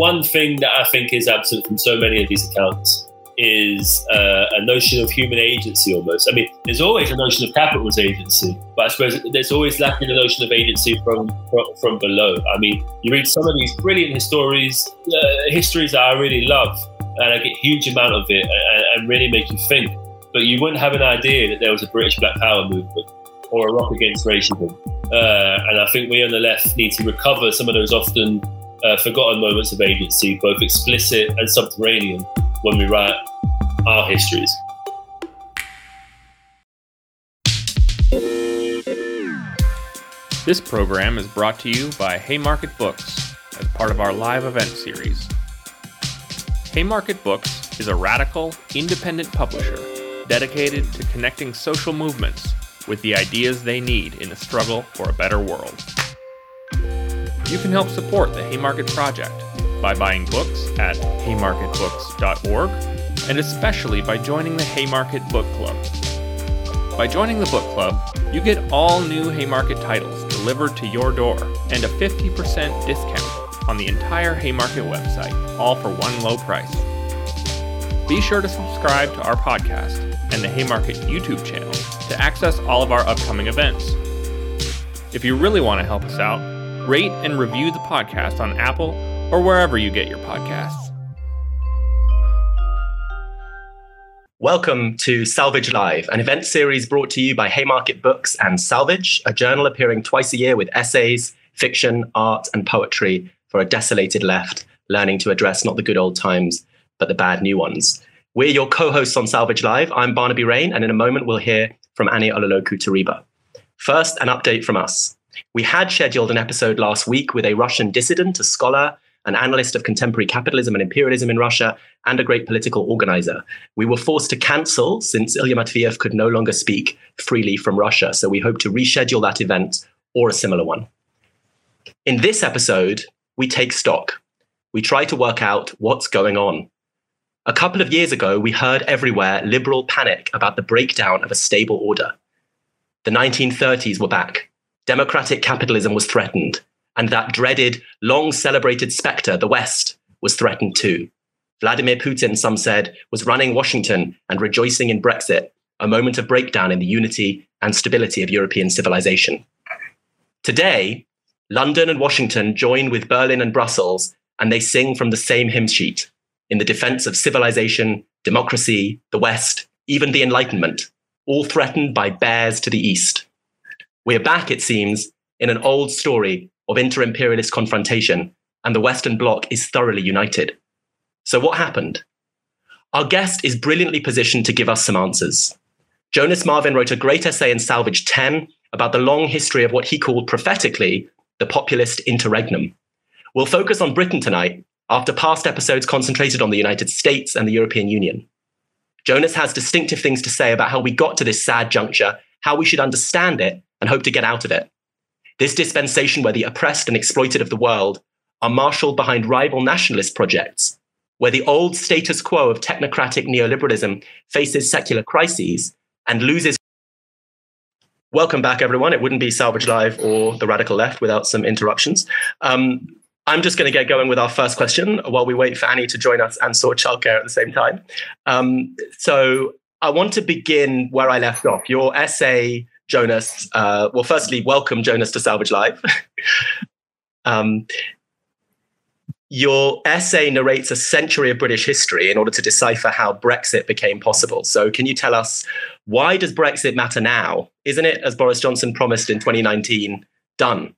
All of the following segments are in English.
one thing that I think is absent from so many of these accounts is uh, a notion of human agency almost. I mean, there's always a notion of capitalist agency, but I suppose there's always lacking the notion of agency from from, from below. I mean, you read some of these brilliant histories, uh, histories that I really love, and I get huge amount of it and, and really make you think. But you wouldn't have an idea that there was a British Black Power movement or a rock against racism. Uh, and I think we on the left need to recover some of those often uh, forgotten moments of agency, both explicit and subterranean, when we write our histories. This program is brought to you by Haymarket Books as part of our live event series. Haymarket Books is a radical, independent publisher dedicated to connecting social movements with the ideas they need in the struggle for a better world. You can help support the Haymarket Project by buying books at haymarketbooks.org and especially by joining the Haymarket Book Club. By joining the book club, you get all new Haymarket titles delivered to your door and a 50% discount on the entire Haymarket website, all for one low price. Be sure to subscribe to our podcast and the Haymarket YouTube channel to access all of our upcoming events. If you really want to help us out, rate and review the podcast on Apple or wherever you get your podcasts. Welcome to Salvage Live, an event series brought to you by Haymarket Books and Salvage, a journal appearing twice a year with essays, fiction, art, and poetry for a desolated left, learning to address not the good old times, but the bad new ones. We're your co hosts on Salvage Live. I'm Barnaby Raine, and in a moment we'll hear from Annie Olaloku Teriba. First, an update from us. We had scheduled an episode last week with a Russian dissident, a scholar, an analyst of contemporary capitalism and imperialism in Russia, and a great political organizer. We were forced to cancel since Ilya Matveyev could no longer speak freely from Russia. So we hope to reschedule that event or a similar one. In this episode, we take stock. We try to work out what's going on. A couple of years ago, we heard everywhere liberal panic about the breakdown of a stable order. The 1930s were back. Democratic capitalism was threatened and that dreaded, long celebrated specter, the West, was threatened too. Vladimir Putin, some said, was running Washington and rejoicing in Brexit, a moment of breakdown in the unity and stability of European civilization. Today, London and Washington join with Berlin and Brussels, and they sing from the same hymn sheet in the defense of civilization, democracy, the West, even the Enlightenment, all threatened by bears to the east. We're back, it seems, in an old story of inter imperialist confrontation, and the Western Bloc is thoroughly united. So, what happened? Our guest is brilliantly positioned to give us some answers. Jonas Marvin wrote a great essay in Salvage 10 about the long history of what he called prophetically the populist interregnum. We'll focus on Britain tonight, after past episodes concentrated on the United States and the European Union. Jonas has distinctive things to say about how we got to this sad juncture, how we should understand it, and hope to get out of it. This dispensation where the oppressed and exploited of the world are marshaled behind rival nationalist projects, where the old status quo of technocratic neoliberalism faces secular crises and loses. Welcome back, everyone. It wouldn't be Salvage Live or the Radical Left without some interruptions. Um, I'm just going to get going with our first question while we wait for Annie to join us and sort childcare at the same time. Um, so I want to begin where I left off. Your essay Jonas. Uh, well, firstly, welcome Jonas to Salvage Live. um, your essay narrates a century of British history in order to decipher how Brexit became possible. So, can you tell us why does Brexit matter now? Isn't it, as Boris Johnson promised in 2019, done?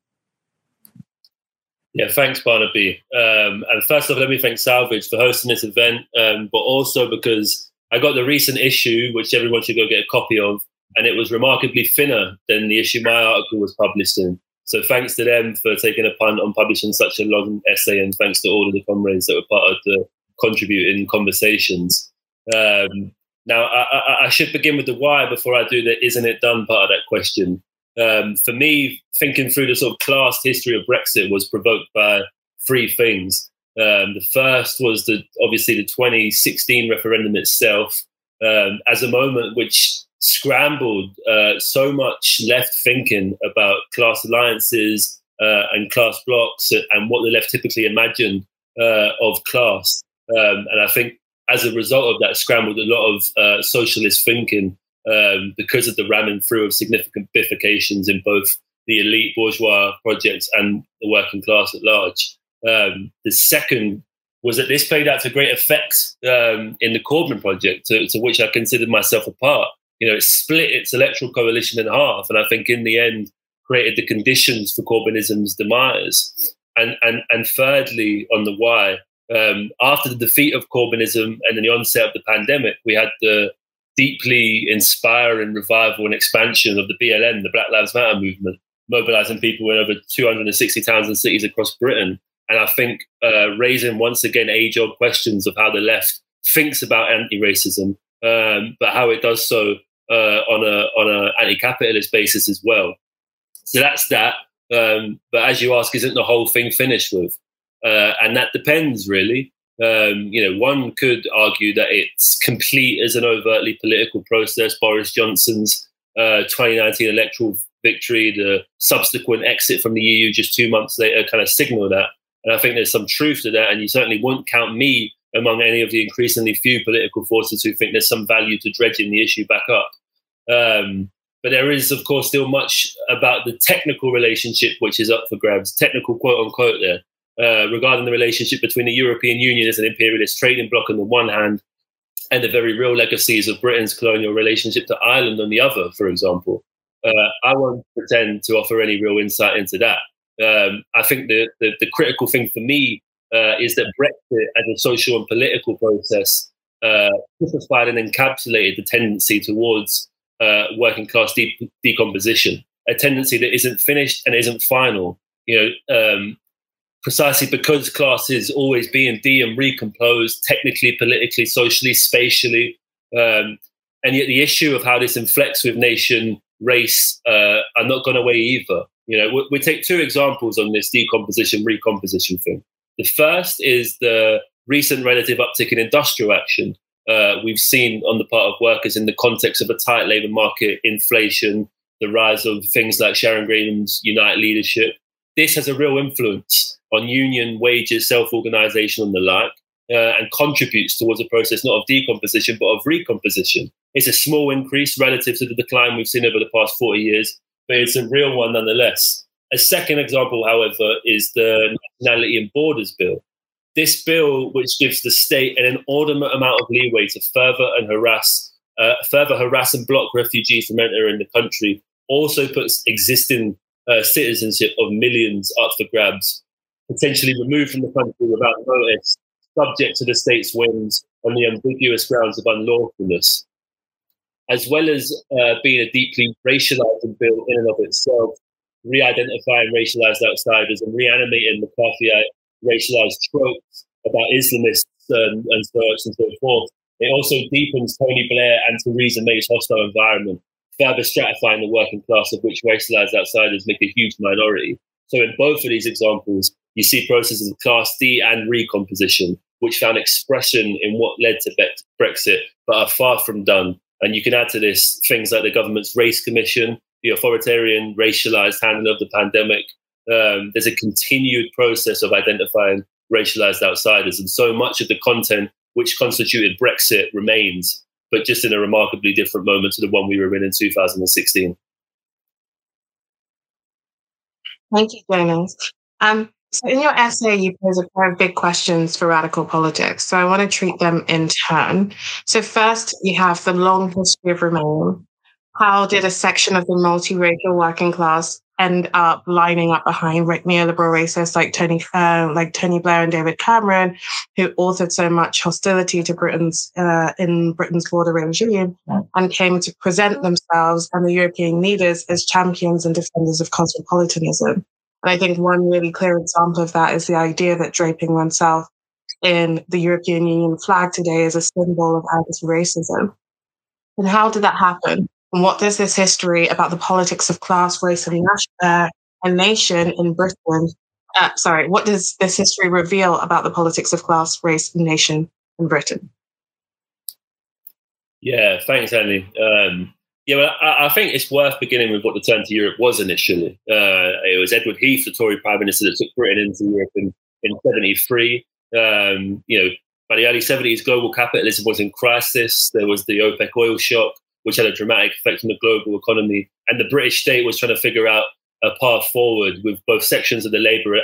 Yeah, thanks, Barnaby. Um, and first of all, let me thank Salvage for hosting this event, um, but also because I got the recent issue, which everyone should go get a copy of, and it was remarkably thinner than the issue my article was published in. So thanks to them for taking a punt on publishing such a long essay, and thanks to all of the comrades that were part of the contributing conversations. Um, now, I, I, I, should begin with the why before I do the isn't it done part of that question. Um, for me, thinking through the sort of class history of Brexit was provoked by three things. Um, the first was the obviously the 2016 referendum itself um, as a moment which scrambled uh, so much left thinking about class alliances uh, and class blocks and what the left typically imagined uh, of class. Um, and I think as a result of that, scrambled a lot of uh, socialist thinking um, because of the ramming through of significant bifurcations in both the elite bourgeois projects and the working class at large. Um, the second was that this played out to great effect um, in the Corbyn project, to, to, which I considered myself a part. You know, it split its electoral coalition in half, and I think in the end created the conditions for Corbynism's demise. And and and thirdly, on the why, um, after the defeat of Corbynism and then the onset of the pandemic, we had the deeply inspiring revival and expansion of the BLM, the Black Lives Matter movement, mobilizing people in over 260 towns and cities across Britain. And I think uh, raising once again age old questions of how the left thinks about anti racism, um, but how it does so uh, on a on an anti capitalist basis as well. So that's that. Um, but as you ask, isn't the whole thing finished with? Uh, and that depends really. Um, you know, one could argue that it's complete as an overtly political process. Boris Johnson's uh, 2019 electoral victory, the subsequent exit from the EU just two months later, kind of signal that. And I think there's some truth to that. And you certainly wouldn't count me among any of the increasingly few political forces who think there's some value to dredging the issue back up. Um, but there is, of course, still much about the technical relationship which is up for grabs, technical quote unquote there, uh, regarding the relationship between the European Union as an imperialist trading bloc on the one hand, and the very real legacies of Britain's colonial relationship to Ireland on the other, for example. Uh, I won't pretend to offer any real insight into that. Um, I think the, the, the, critical thing for me uh, is that Brexit as a social and political process uh, typified and encapsulated the tendency towards uh, working class de- decomposition, a tendency that isn't finished and isn't final. You know, um, precisely because class is always being de and recomposed, technically, politically, socially, spatially, um, and yet the issue of how this inflects with nation, race, uh, are not gone away either. You know, we, we take two examples on this decomposition, recomposition thing. The first is the recent relative uptick in industrial action uh, we've seen on the part of workers in the context of a tight labour market, inflation, the rise of things like Sharon Graham's Unite leadership. This has a real influence on union wages, self organisation, and the like, uh, and contributes towards a process not of decomposition but of recomposition. It's a small increase relative to the decline we've seen over the past 40 years, but it's a real one nonetheless. A second example, however, is the Nationality and Borders Bill, this bill, which gives the state an inordinate amount of leeway to further and harass, uh, further harass and block refugees from entering the country, also puts existing uh, citizenship of millions up for grabs, potentially removed from the country without notice, subject to the state's whims on the ambiguous grounds of unlawfulness. As well as uh, being a deeply racializing bill in and of itself, re-identifying racialized outsiders and reanimating McCarthyite racialized tropes about Islamists and, and such and so forth. It also deepens Tony Blair and Theresa May's hostile environment, further stratifying the working class, of which racialized outsiders make a huge minority. So, in both of these examples, you see processes of Class D and recomposition, which found expression in what led to Brexit, but are far from done. And you can add to this things like the government's race commission, the authoritarian, racialized handling of the pandemic, um, there's a continued process of identifying racialized outsiders, and so much of the content which constituted Brexit remains, but just in a remarkably different moment to the one we were in in 2016. Thank you, Jonas. Um, so in your essay, you pose a pair of big questions for radical politics. So I want to treat them in turn. So first, you have the long history of Remain. How did a section of the multiracial working class end up lining up behind right neoliberal racists like Tony, uh, like Tony Blair and David Cameron, who authored so much hostility to Britain's uh, in Britain's border regime, and came to present themselves and the European leaders as champions and defenders of cosmopolitanism. And I think one really clear example of that is the idea that draping oneself in the European Union flag today is a symbol of anti-racism. And how did that happen? And what does this history about the politics of class, race, and, uh, and nation in Britain, uh, sorry, what does this history reveal about the politics of class, race, and nation in Britain? Yeah, thanks, Annie. Um, yeah, well, I, I, think it's worth beginning with what the turn to Europe was initially. Uh, it was Edward Heath, the Tory Prime Minister, that took Britain into Europe in, in 73. Um, you know, by the early 70s, global capitalism was in crisis. There was the OPEC oil shock, which had a dramatic effect on the global economy. And the British state was trying to figure out a path forward with both sections of the Labour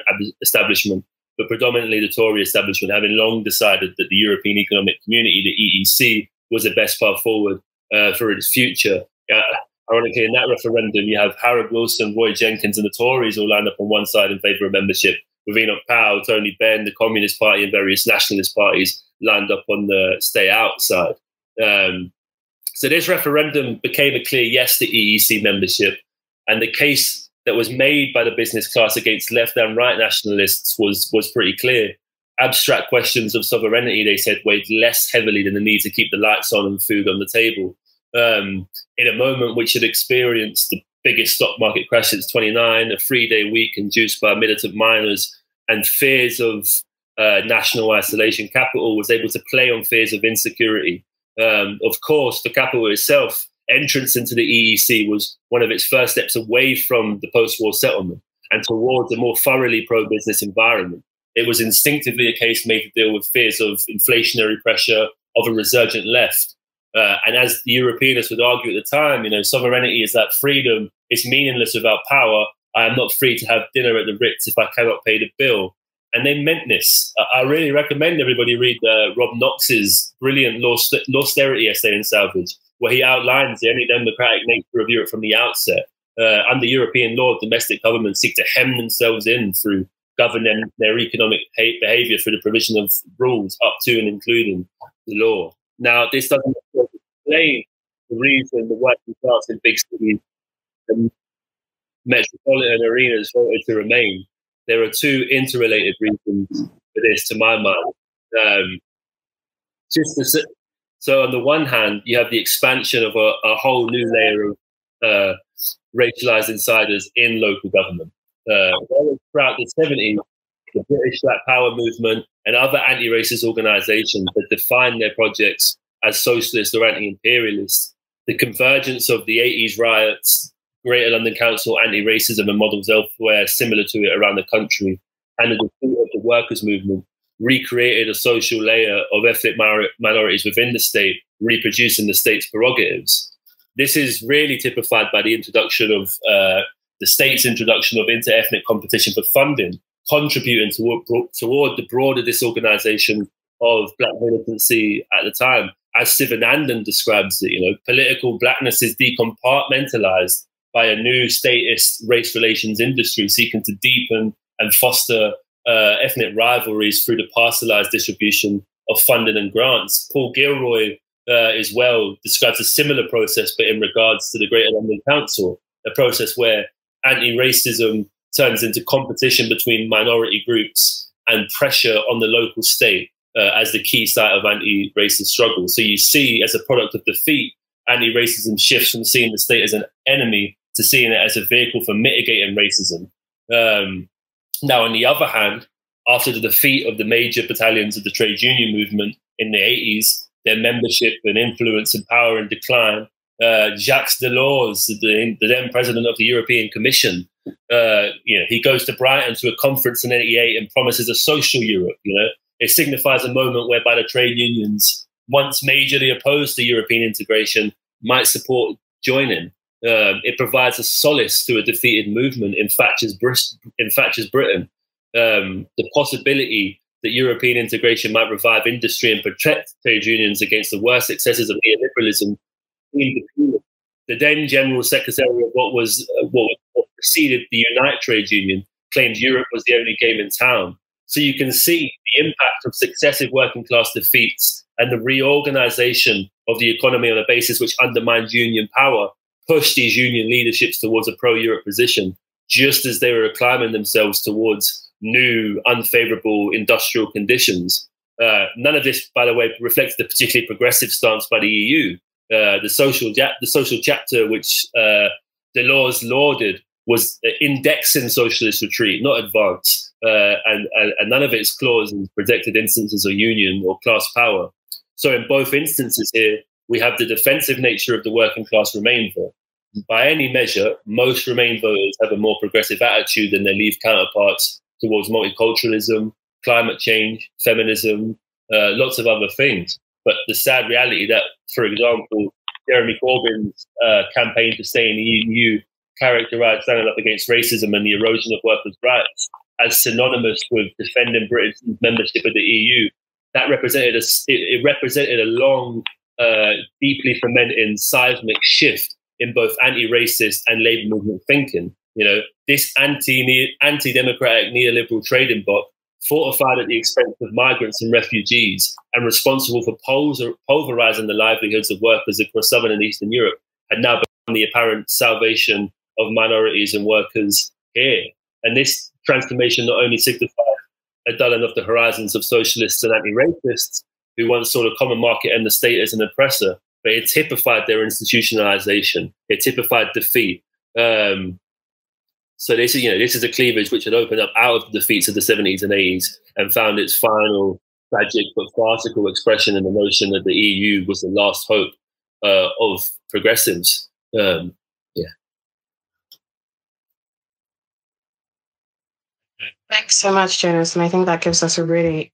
establishment, but predominantly the Tory establishment, having long decided that the European Economic Community, the EEC, was the best path forward uh, for its future. Uh, ironically, in that referendum, you have Harold Wilson, Roy Jenkins, and the Tories all lined up on one side in favour of membership, with Enoch Powell, Tony Benn, the Communist Party, and various nationalist parties lined up on the stay outside. Um, so this referendum became a clear yes to EEC membership, and the case that was made by the business class against left and right nationalists was was pretty clear. Abstract questions of sovereignty, they said, weighed less heavily than the need to keep the lights on and food on the table. Um, in a moment which had experienced the biggest stock market crash since 29, a three-day week induced by militant miners, and fears of uh, national isolation, capital was able to play on fears of insecurity um, of course, for Capital itself, entrance into the EEC was one of its first steps away from the post war settlement and towards a more thoroughly pro business environment. It was instinctively a case made to deal with fears of inflationary pressure, of a resurgent left. Uh, and as the Europeanists would argue at the time, you know, sovereignty is that freedom. It's meaningless without power. I am not free to have dinner at the Ritz if I cannot pay the bill and they meant this. I really recommend everybody read uh, Rob Knox's brilliant austerity essay in Salvage, where he outlines the anti-democratic nature of Europe from the outset. Uh, under European law, domestic governments seek to hem themselves in through governing their economic behavior through the provision of rules up to and including the law. Now, this doesn't explain the reason the working class in big cities and metropolitan arenas voted to remain there are two interrelated reasons for this, to my mind. Um, just to, so, on the one hand, you have the expansion of a, a whole new layer of uh, racialized insiders in local government. Uh, throughout the 70s, the British Black Power movement and other anti-racist organizations that defined their projects as socialist or anti-imperialist. The convergence of the 80s riots, Greater London Council anti-racism and models elsewhere similar to it around the country, and the defeat of the workers' movement recreated a social layer of ethnic minorities within the state, reproducing the state's prerogatives. This is really typified by the introduction of uh, the state's introduction of inter-ethnic competition for funding, contributing toward, toward the broader disorganization of black militancy at the time. As Sivanandan describes it, you know, political blackness is decompartmentalized by a new statist race relations industry seeking to deepen and foster uh, ethnic rivalries through the parcelized distribution of funding and grants. Paul Gilroy, uh, as well, describes a similar process, but in regards to the Greater London Council, a process where anti racism turns into competition between minority groups and pressure on the local state uh, as the key site of anti racist struggle. So you see, as a product of defeat, anti racism shifts from seeing the state as an enemy to seeing it as a vehicle for mitigating racism. Um, now, on the other hand, after the defeat of the major battalions of the trade union movement in the 80s, their membership and influence and power in decline, uh, Jacques Delors, the, the, then president of the European Commission, uh, you know, he goes to Brighton to a conference in '88 and promises a social Europe. You know, it signifies a moment whereby the trade unions, once majorly opposed to European integration, might support joining. Um, it provides a solace to a defeated movement in Thatcher's, in Thatcher's Britain. Um, the possibility that European integration might revive industry and protect trade unions against the worst excesses of neoliberalism. The then General Secretary of what was uh, what, what preceded the Unite Trade Union claimed Europe was the only game in town. So you can see the impact of successive working class defeats and the reorganization of the economy on a basis which undermined union power push these union leaderships towards a pro Europe position, just as they were acclimating themselves towards new, unfavorable industrial conditions. Uh, none of this, by the way, reflects the particularly progressive stance by the EU. Uh, the social the social chapter, which uh, Delors lauded, was indexing socialist retreat, not advance, uh, and, and, and none of its clauses protected instances of union or class power. So, in both instances here, we have the defensive nature of the working class Remain. By any measure, most Remain voters have a more progressive attitude than their Leave counterparts towards multiculturalism, climate change, feminism, uh, lots of other things. But the sad reality that, for example, Jeremy Corbyn's uh, campaign to stay in the EU characterized standing up against racism and the erosion of workers' rights as synonymous with defending Britain's membership of the EU. That represented a, it represented a long, uh, deeply fermenting seismic shift in both anti-racist and labour movement thinking. You know, this anti anti-democratic neoliberal trading bloc fortified at the expense of migrants and refugees and responsible for pulverizing the livelihoods of workers across southern and eastern Europe had now become the apparent salvation of minorities and workers here. And this transformation not only signified a dulling of the horizons of socialists and anti-racists who once saw the common market and the state as an oppressor, but it typified their institutionalization. It typified defeat. Um, so this is, you know, this is a cleavage which had opened up out of the defeats of the 70s and 80s and found its final tragic but farcical expression in the notion that the EU was the last hope uh, of progressives. Um, yeah. Thanks so much, Jonas. And I think that gives us a really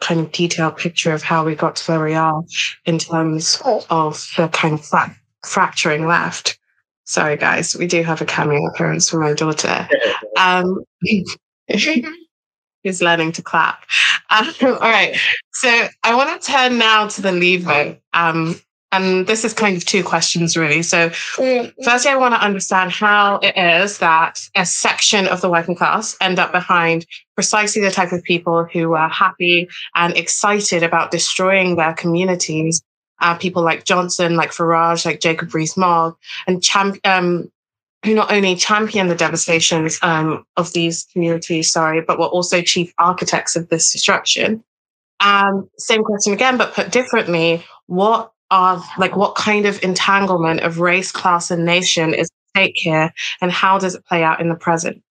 kind of detailed picture of how we got to where we are in terms of the kind of fra- fracturing left. Sorry, guys, we do have a cameo appearance from my daughter. Um, who's learning to clap. Um, all right, so I want to turn now to the lever. Um, and this is kind of two questions, really. So, firstly, I want to understand how it is that a section of the working class end up behind precisely the type of people who are happy and excited about destroying their communities. Uh, people like Johnson, like Farage, like Jacob Rees-Mogg, and champ- um, who not only champion the devastations um, of these communities, sorry, but were also chief architects of this destruction. Um, same question again, but put differently: What of like what kind of entanglement of race, class, and nation is at stake here, and how does it play out in the present?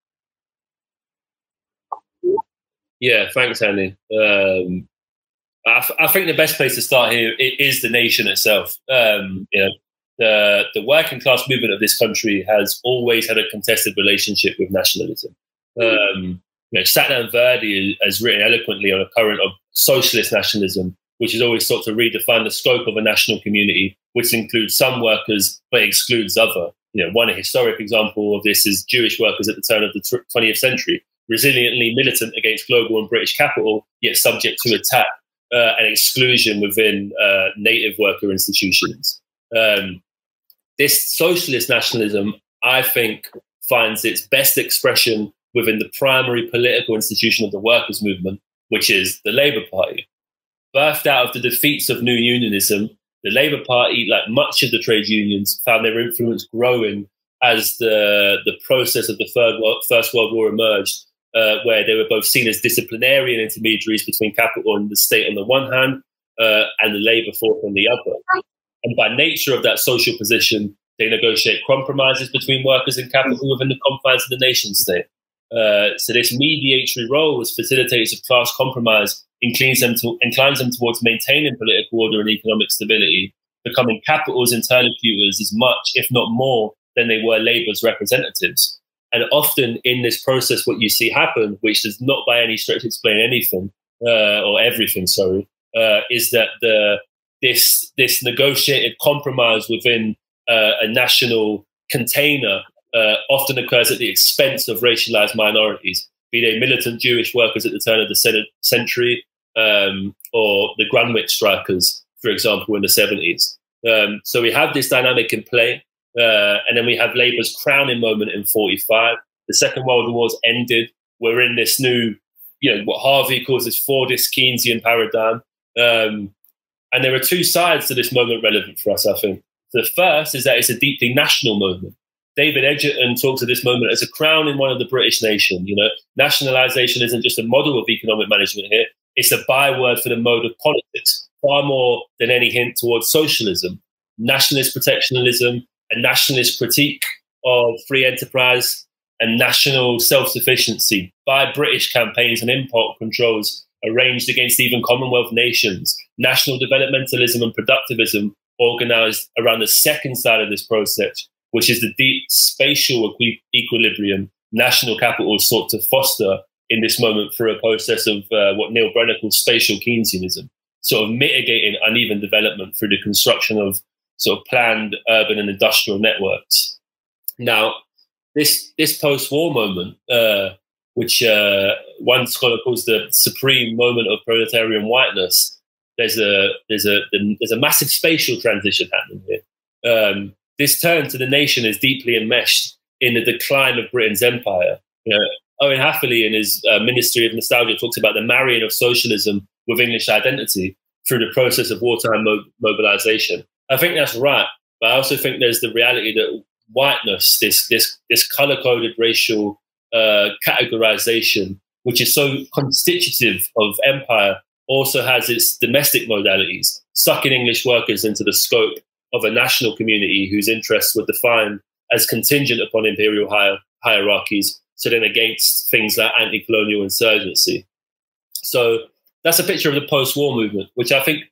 Yeah, thanks, Annie. Um, I, think the best place to start here is the nation itself. Um, you know, the the working class movement of this country has always had a contested relationship with nationalism. Um, you know, Satnam Virdee has written eloquently on a current of socialist nationalism which is always sought to redefine the scope of a national community, which includes some workers but excludes other. You know, one historic example of this is Jewish workers at the turn of the 20th century, resiliently militant against global and British capital, yet subject to attack uh, and exclusion within uh, native worker institutions. Um, this socialist nationalism, I think, finds its best expression within the primary political institution of the workers' movement, which is the Labour Party birthed out of the defeats of new unionism, the Labour Party, like much of the trade unions, found their influence growing as the the process of the Third World, First World War emerged, uh, where they were both seen as disciplinarian intermediaries between capital and the state on the one hand, uh, and the labour force on the other. And by nature of that social position, they negotiate compromises between workers and capital within the confines of the nation state. Uh, so this mediatory role as facilitators of class compromise inclines them, to, inclines them towards maintaining political order and economic stability, becoming capital's interlocutors as much, if not more, than they were Labour's representatives. And often in this process, what you see happen, which does not by any stretch explain anything uh, or everything, sorry, uh, is that the this this negotiated compromise within uh, a national container uh, often occurs at the expense of racialized minorities, be they militant Jewish workers at the turn of the century um, or the Grunwick strikers, for example, in the 70s. Um, so we have this dynamic in play. Uh, and then we have Labour's crowning moment in 45. The Second World War's ended. We're in this new, you know, what Harvey calls this Fordist Keynesian paradigm. Um, and there are two sides to this moment relevant for us, I think. The first is that it's a deeply national moment. David Edgerton talks of this moment as a crown in one of the British nation. You know, nationalisation isn't just a model of economic management here; it's a byword for the mode of politics, far more than any hint towards socialism, nationalist protectionism, a nationalist critique of free enterprise and national self-sufficiency by British campaigns and import controls arranged against even Commonwealth nations, national developmentalism and productivism organized around the second side of this process, which is the deep spatial equi- equilibrium national capital sought to foster in this moment through a process of uh, what Neil Brenner calls spatial Keynesianism, sort of mitigating uneven development through the construction of sort of planned urban and industrial networks. Now, this this post-war moment, uh, which uh, one scholar calls the supreme moment of proletarian whiteness, there's a there's a there's a massive spatial transition happening here. Um, this turn to the nation is deeply enmeshed in the decline of Britain's empire. You know, Owen Hatherley, in his uh, Ministry of Nostalgia, talks about the marrying of socialism with English identity through the process of wartime mo- mobilization. I think that's right, but I also think there's the reality that whiteness, this this this color coded racial uh, categorization, which is so constitutive of empire, also has its domestic modalities, sucking English workers into the scope of a national community whose interests were defined as contingent upon imperial hier- hierarchies, so then against things like anti colonial insurgency. So that's a picture of the post war movement, which I think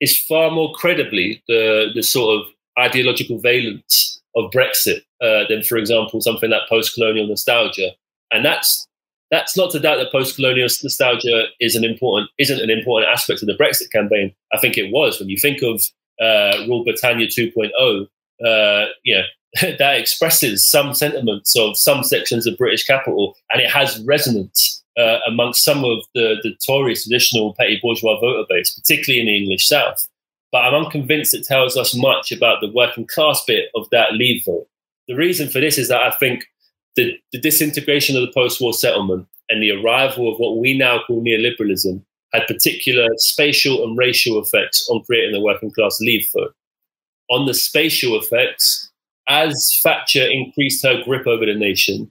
is far more credibly the, the sort of ideological valence of Brexit uh, than, for example, something like post colonial nostalgia. And that's that's not to doubt that post-colonial nostalgia is an important isn't an important aspect of the Brexit campaign. I think it was when you think of uh, Rule Britannia 2.0. Uh, you know that expresses some sentiments of some sections of British capital, and it has resonance uh, amongst some of the, the Tory traditional petty bourgeois voter base, particularly in the English South. But I'm unconvinced it tells us much about the working class bit of that Leave vote. The reason for this is that I think the, the disintegration of the post war settlement and the arrival of what we now call neoliberalism had particular spatial and racial effects on creating the working class leave vote. On the spatial effects, as Thatcher increased her grip over the nation,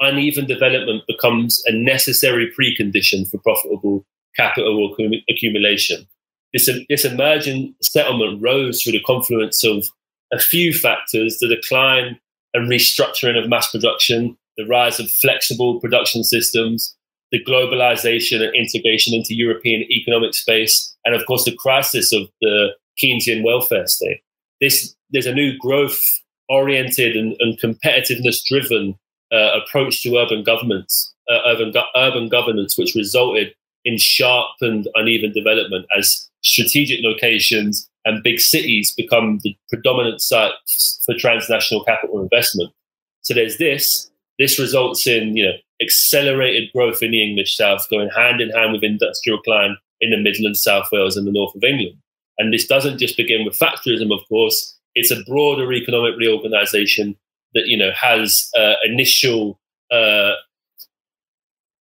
uneven development becomes a necessary precondition for profitable capital accumulation. This, this emergent settlement rose through the confluence of a few factors the decline and restructuring of mass production, the rise of flexible production systems, the globalization and integration into European economic space, and of course the crisis of the Keynesian welfare state. This there's a new growth oriented and, and competitiveness driven uh, approach to urban governments, uh, urban urban governance, which resulted in sharp and uneven development as strategic locations and big cities become the predominant sites for transnational capital investment. So there's this. This results in you know accelerated growth in the English South, going hand in hand with industrial decline in the Midlands, South Wales, and the north of England. And this doesn't just begin with Thatcherism, of course. It's a broader economic reorganisation that you know has uh, initial uh,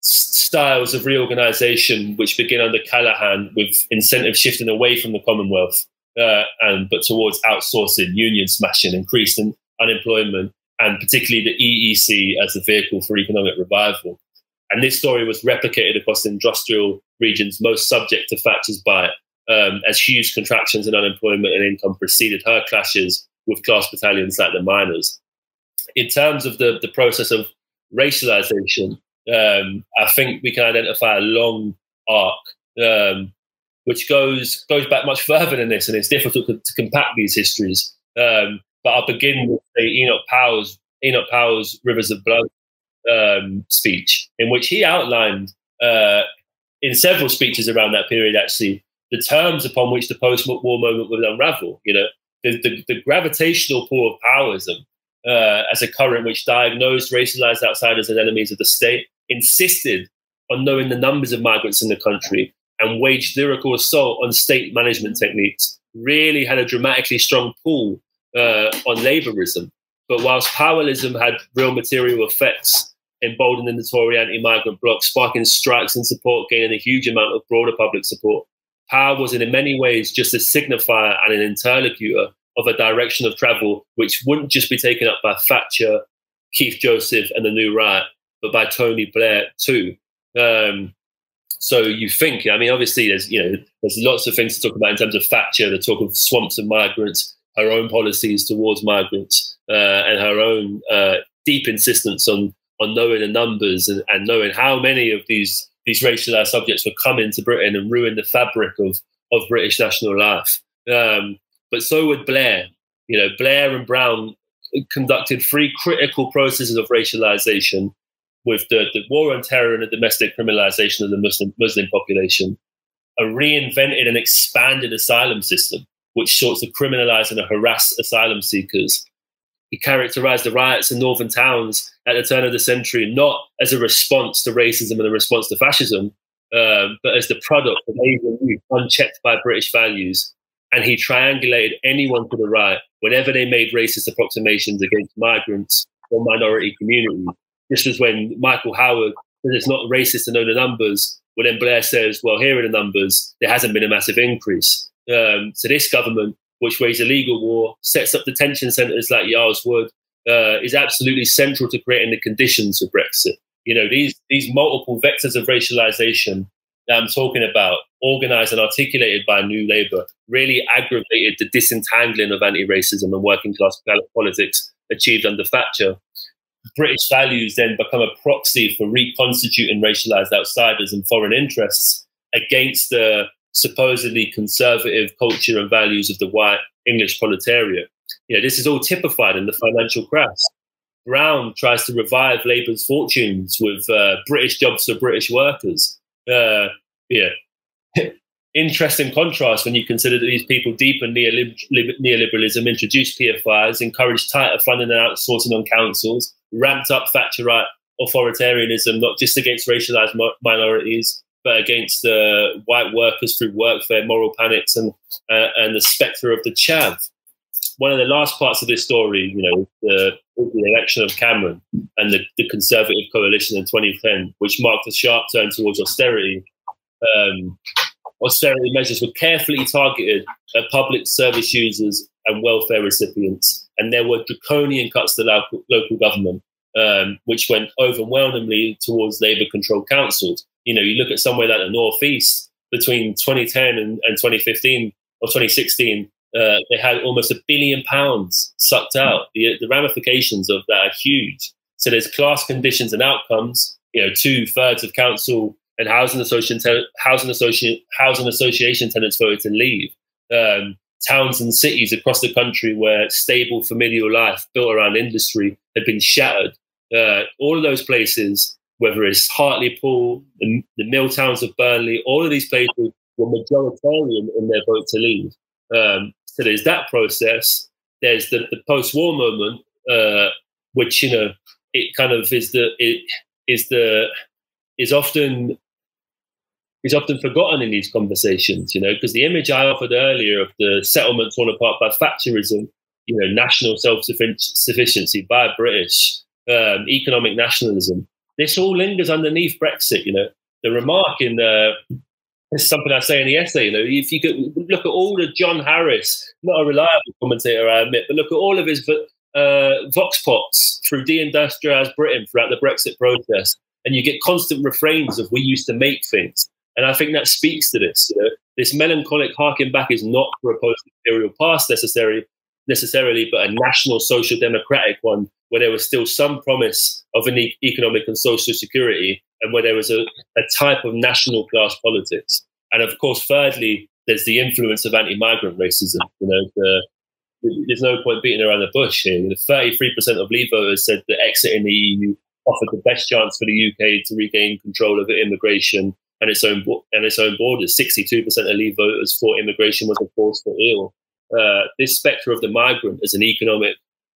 styles of reorganisation which begin under Callaghan with incentive shifting away from the Commonwealth uh, and but towards outsourcing, union smashing, increased unemployment, and particularly the EEC as a vehicle for economic revival. And this story was replicated across industrial regions most subject to Thatcher's bite, um, as huge contractions in unemployment and income preceded her clashes with class battalions like the miners. In terms of the, the process of racialization, um, I think we can identify a long arc um, which goes goes back much further than this, and it's difficult to, to compact these histories. Um, but I'll begin with the Enoch Powell's Enoch Powell's Rivers of Blood um, speech, in which he outlined uh, in several speeches around that period, actually, the terms upon which the post-war moment would unravel. You know, the, the, the gravitational pull of Powellism uh, as a current which diagnosed racialized outsiders as enemies of the state, insisted on knowing the numbers of migrants in the country, and waged lyrical assault on state management techniques, really had a dramatically strong pull uh, on labourism. But whilst Powellism had real material effects, emboldening the Tory anti-migrant bloc, sparking strikes and support, gaining a huge amount of broader public support, power was in many ways just a signifier and an interlocutor of a direction of travel which wouldn't just be taken up by Thatcher, Keith Joseph, and the New Right, but by Tony Blair too. Um, so you think, I mean, obviously, there's you know, there's lots of things to talk about in terms of Thatcher, the talk of swamps and migrants, her own policies towards migrants, uh, and her own uh, deep insistence on on knowing the numbers and, and knowing how many of these these racialized subjects would come into Britain and ruin the fabric of of British national life. Um, but so would Blair. You know, Blair and Brown conducted three critical processes of racialization with the, the war on terror and the domestic criminalization of the Muslim Muslim population, a reinvented and expanded asylum system, which sought to criminalize and harass asylum seekers. He characterized the riots in northern towns at the turn of the century not as a response to racism and a response to fascism, um, but as the product of Asian youth unchecked by British values. And he triangulated anyone to the right whenever they made racist approximations against migrants or minority communities. This was when Michael Howard said it's not racist to know the numbers. Well, then Blair says, well, here are the numbers. There hasn't been a massive increase. Um, so this government, which waged a legal war, sets up detention centres like Yarl's Wood, uh, is absolutely central to creating the conditions for Brexit. You know, these these multiple vectors of racialization that I'm talking about, organized and articulated by New Labour, really aggravated the disentangling of anti-racism and working class politics achieved under Thatcher. British values then become a proxy for reconstituting racialized outsiders and foreign interests against the supposedly conservative culture and values of the white English proletariat. You know, this is all typified in the financial crash. Brown tries to revive Labour's fortunes with uh, British jobs for British workers. Uh, yeah. Interesting contrast when you consider that these people deepen neoliberalism, introduced PFIs, encouraged tighter funding and outsourcing on councils, ramped up Thatcherite authoritarianism, not just against racialized minorities, but against the white workers through workfare, moral panics, and uh, and the spectre of the chav one of the last parts of this story, you know, the, the election of Cameron and the, the, Conservative coalition in 2010, which marked a sharp turn towards austerity. Um, austerity measures were carefully targeted at public service users and welfare recipients, and there were draconian cuts to local, local government, um, which went overwhelmingly towards Labour-controlled councils. You know, you look at somewhere like the Northeast between 2010 and, and 2015 or 2016 uh, they had almost a billion pounds sucked out. The, the ramifications of that are huge. So there's class conditions and outcomes. You know, two thirds of council and housing association housing association housing association tenants voted to leave. Um, towns and cities across the country where stable familial life built around industry had been shattered. Uh, all of those places, whether it's Hartlepool, the, the mill towns of Burnley, all of these places were majoritarian in their vote to leave. Um, so there's that process. There's the, the post-war moment, uh, which you know it kind of is the it is the is often is often forgotten in these conversations, you know, because the image I offered earlier of the settlement torn apart by Thatcherism, you know, national self-sufficiency by British, um, economic nationalism, this all lingers underneath Brexit, you know. The remark in the it's something I say in the essay. You know, if you could look at all the John Harris, not a reliable commentator, I admit, but look at all of his uh, vox pops through deindustrialized Britain throughout the Brexit process, and you get constant refrains of "we used to make things." And I think that speaks to this. You know, this melancholic harking back is not for a post-imperial past necessarily, necessarily, but a national social democratic one where there was still some promise of an e- economic and social security and where there was a, a type of national class politics. And of course, thirdly, there's the influence of anti-migrant racism. You know, the, there's no point beating around the bush here. 33% of Leave voters said that exiting the EU offered the best chance for the UK to regain control of immigration and its own and its own borders. 62% of Leave voters thought immigration was a force for ill. Uh, this spectre of the migrant as an economic,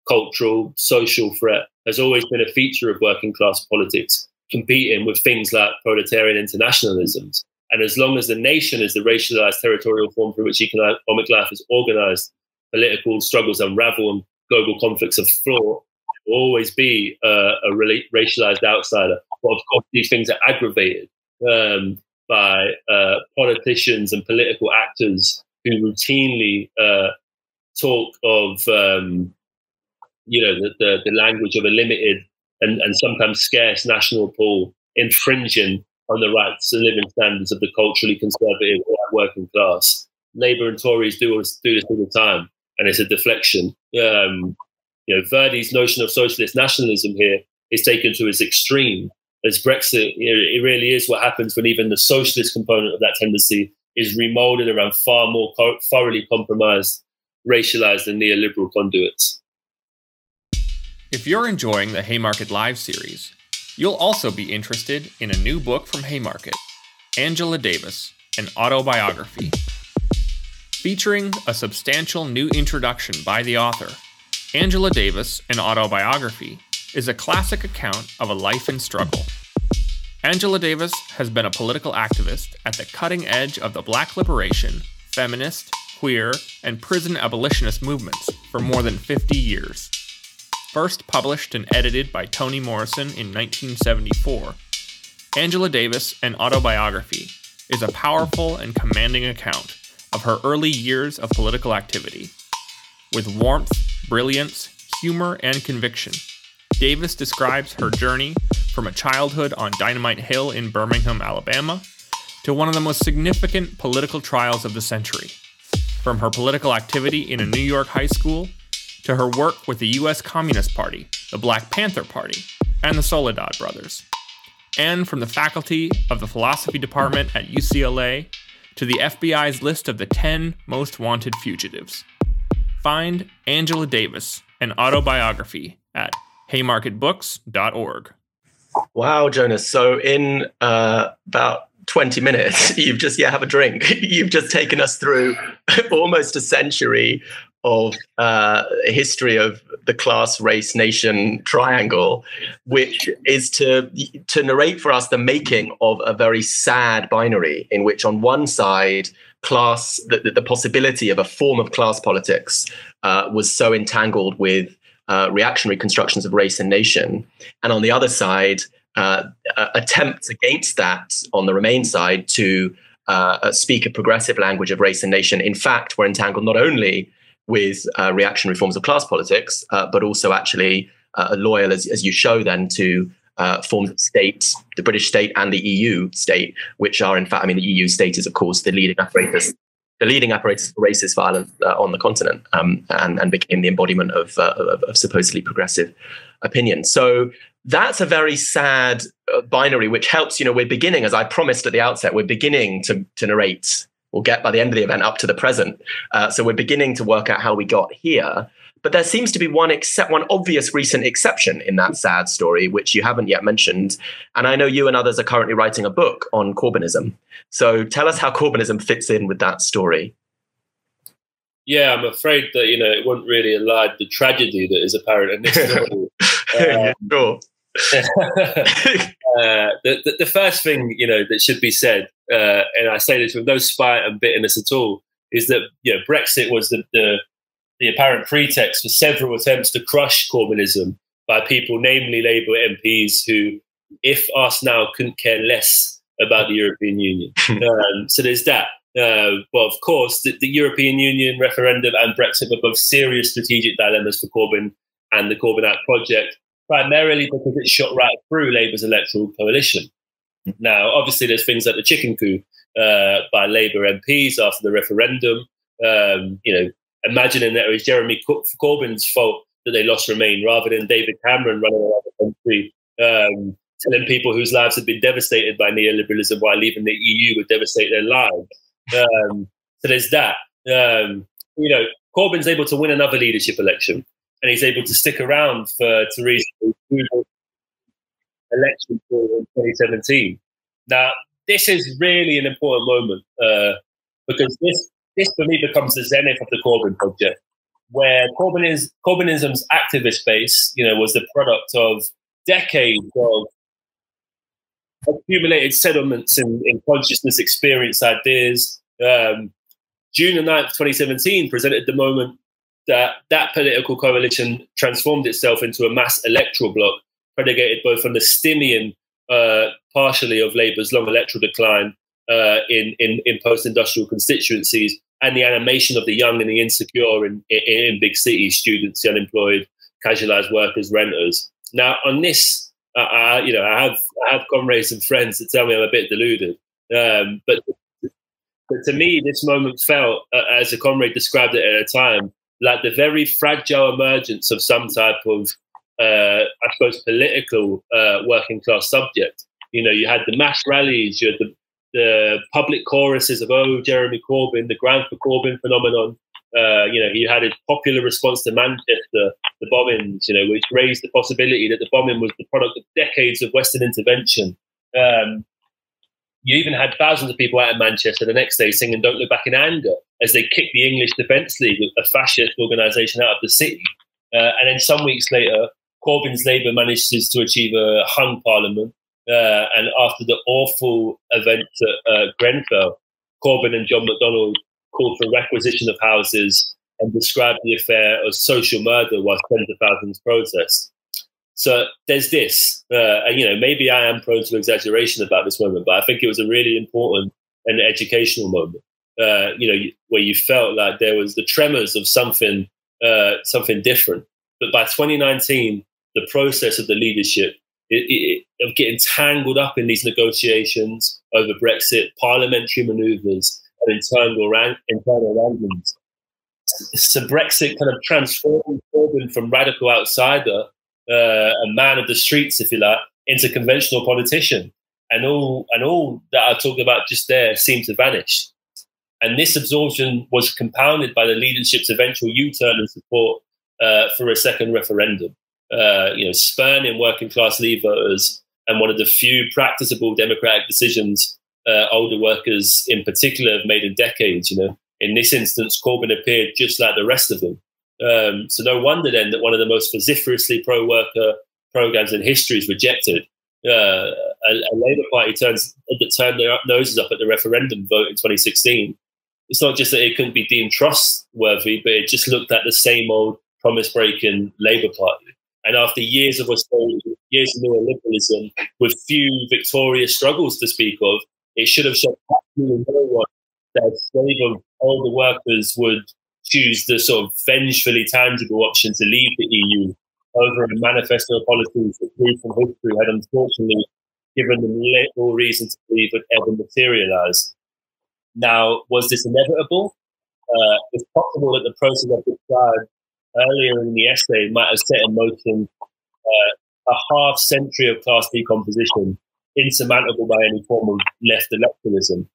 cultural, social threat has always been a feature of working class politics competing with things like proletarian internationalisms. And as long as the nation is the racialized territorial form through which economic life is organized, political struggles unravel and global conflicts are fraught, will always be uh, a racialized outsider. But of course, these things are aggravated um, by uh, politicians and political actors who routinely uh, talk of, um, you know, the, the, the language of a limited and, and sometimes scarce national pool infringing on the rights and living standards of the culturally conservative working class. Labour and Tories do, do this all the time, and it's a deflection. Um, you know, Virdee's notion of socialist nationalism here is taken to its extreme. As Brexit, you know, it really is what happens when even the socialist component of that tendency is remolded around far more co- thoroughly compromised, racialized, and neoliberal conduits. If you're enjoying the Haymarket Live series, You'll also be interested in a new book from Haymarket, Angela Davis, an autobiography. Featuring a substantial new introduction by the author, Angela Davis, an autobiography, is a classic account of a life in struggle. Angela Davis has been a political activist at the cutting edge of the black liberation, feminist, queer, and prison abolitionist movements for more than 50 years. First published and edited by Toni Morrison in 1974, Angela Davis, An Autobiography, is a powerful and commanding account of her early years of political activity. With warmth, brilliance, humor, and conviction, Davis describes her journey from a childhood on Dynamite Hill in Birmingham, Alabama, to one of the most significant political trials of the century. From her political activity in a New York high school to her work with the U.S. Communist Party, the Black Panther Party, and the Soledad Brothers. And from the faculty of the philosophy department at UCLA to the FBI's list of the 10 most wanted fugitives. Find Angela Davis, an autobiography, at haymarketbooks.org. Wow, Jonas. So, in uh, about 20 minutes, you've just, yeah, have a drink. You've just taken us through almost a century of uh, history of the class, race, nation triangle, which is to to narrate for us the making of a very sad binary in which, on one side, class the, the possibility of a form of class politics uh, was so entangled with uh, reactionary constructions of race and nation. And on the other side, uh, attempts against that on the Remain side to uh, speak a progressive language of race and nation, in fact, were entangled not only with uh, reactionary forms of class politics, uh, but also actually uh, loyal, as, as you show then, to forms of state, the British state and the EU state, which are in fact, I mean, the EU state is, of course, the leading apparatus the leading apparatus for racist violence uh, on the continent um, and, and became the embodiment of, uh, of, of, supposedly progressive opinion. So that's a very sad uh, binary, which helps, you know, we're beginning, as I promised at the outset, we're beginning to, to narrate, we'll get by the end of the event up to the present. Uh, so we're beginning to work out how we got here. But there seems to be one except one obvious recent exception in that sad story, which you haven't yet mentioned. And I know you and others are currently writing a book on Corbynism. So tell us how Corbynism fits in with that story. Yeah, I'm afraid that you know it wouldn't really elide the tragedy that is apparent in this story. um, sure. uh, the, the, the, first thing you know that should be said, uh, and I say this with no spite and bitterness at all, is that you know Brexit was the, the the apparent pretext for several attempts to crush Corbynism by people, namely Labour MPs, who, if asked now, couldn't care less about the European Union. um, so there's that. Uh, well, of course, the, the, European Union referendum and Brexit were both serious strategic dilemmas for Corbyn and the Corbynite project, primarily because it shot right through Labour's electoral coalition. Now, obviously, there's things like the chicken coup uh, by Labour MPs after the referendum. Um, you know, imagining that it was Jeremy Corbyn's fault that they lost Remain rather than David Cameron running around the country um, telling people whose lives had been devastated by neoliberalism while leaving the EU would devastate their lives. Um, so there's that. Um, you know, Corbyn's able to win another leadership election and he's able to stick around for Theresa election in 2017. Now, this is really an important moment uh, because this this for me becomes the zenith of the Corbyn project, where Corbyn is, Corbynism's activist base, you know, was the product of decades of accumulated settlements in, in consciousness, experience, ideas. Um, June the 9th, 2017 presented the moment that that political coalition transformed itself into a mass electoral bloc predicated both on the stymian uh, partially of Labour's long electoral decline uh, in, in, in post-industrial constituencies and the animation of the young and the insecure in, in, in big cities, students, the unemployed, casualized workers, renters. Now, on this, uh, I, you know, I have I have comrades and friends that tell me I'm a bit deluded, um, but but to me, this moment felt, uh, as a comrade described it at a time, like the very fragile emergence of some type of, uh, I suppose, political uh, working class subject. You know, you had the mass rallies, you had the the public choruses of "Oh, Jeremy Corbyn," the Grime for Corbyn phenomenon. Uh, you know, he had a popular response to Manchester, the bombings, you know, which raised the possibility that the bombing was the product of decades of Western intervention. Um, you even had thousands of people out in Manchester the next day singing Don't Look Back in Anger as they kicked the English Defence League, a fascist organisation, out of the city. Uh, and then some weeks later, Corbyn's Labour manages to achieve a hung parliament. Uh, and after the awful events at uh, Grenfell, Corbyn and John McDonnell called for requisition of houses and described the affair as social murder while tens of thousands protest. So there's this, uh, and you know, maybe I am prone to exaggeration about this moment, but I think it was a really important and educational moment. Uh, you know, where you felt like there was the tremors of something, uh, something different. But by 2019, the process of the leadership it, of getting tangled up in these negotiations over Brexit, parliamentary manoeuvres, and internal ran- internal wranglings. So Brexit kind of transformed Corbyn from radical outsider, uh, a man of the streets, if you like, into conventional politician, and all and all that I talked about just there seemed to vanish. And this absorption was compounded by the leadership's eventual U-turn and support uh, for a second referendum. Uh, you know, spurning working class leave voters and one of the few practicable democratic decisions uh, older workers in particular have made in decades. You know, in this instance, Corbyn appeared just like the rest of them. Um, so no wonder then that one of the most vociferously pro-worker programs in history is rejected. Uh, a, a, Labour Party turns that turned their noses up at the referendum vote in 2016. It's not just that it couldn't be deemed trustworthy, but it just looked like the same old promise-breaking Labour Party. And after years of austerity, years of neoliberalism, with few victorious struggles to speak of, it should have shown absolutely no one that slave of older workers would choose the sort of vengefully tangible option to leave the EU over a manifesto of policies that recent history had unfortunately given them little reason to believe would ever materialize. Now, was this inevitable? Uh, it's possible that the process I've described earlier in the essay might have set in motion uh, a half century of class decomposition, insurmountable by any form of left electoralism.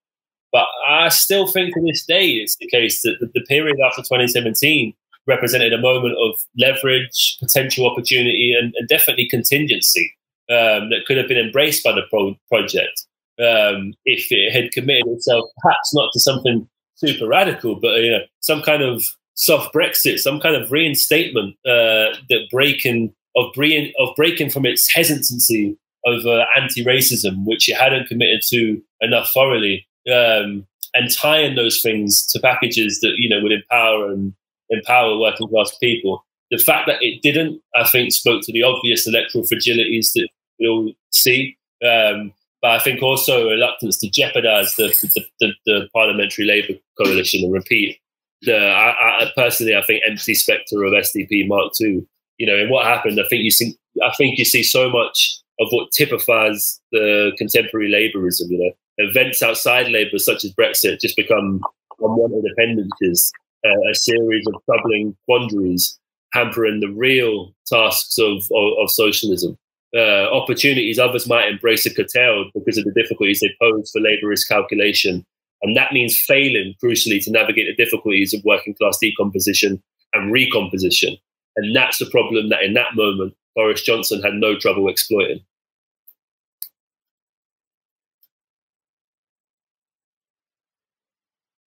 But I still think to this day it's the case that the, period after 2017 represented a moment of leverage, potential opportunity, and, and definitely contingency um, that could have been embraced by the pro- project um, if it had committed itself, perhaps not to something super radical, but you know, some kind of soft Brexit, some kind of reinstatement uh, that breaking of, breaking of breaking from its hesitancy over anti-racism, which it hadn't committed to enough thoroughly, um, and tying those things to packages that you know would empower and empower working class people. The fact that it didn't, I think, spoke to the obvious electoral fragilities that we all see. Um, but I think also a reluctance to jeopardize the, the, the, the parliamentary Labour coalition and repeat the I, I, personally I think empty spectre of SDP Mark II. You know, and what happened, I think you see I think you see so much of what typifies the contemporary labourism, you know. Events outside Labour such as Brexit just become unwanted appendages, uh, a series of troubling quandaries hampering the real tasks of, of, of socialism. Uh, opportunities others might embrace are curtailed because of the difficulties they pose for labourist calculation and that means failing, crucially, to navigate the difficulties of working class decomposition and recomposition. And that's the problem that in that moment, Boris Johnson had no trouble exploiting.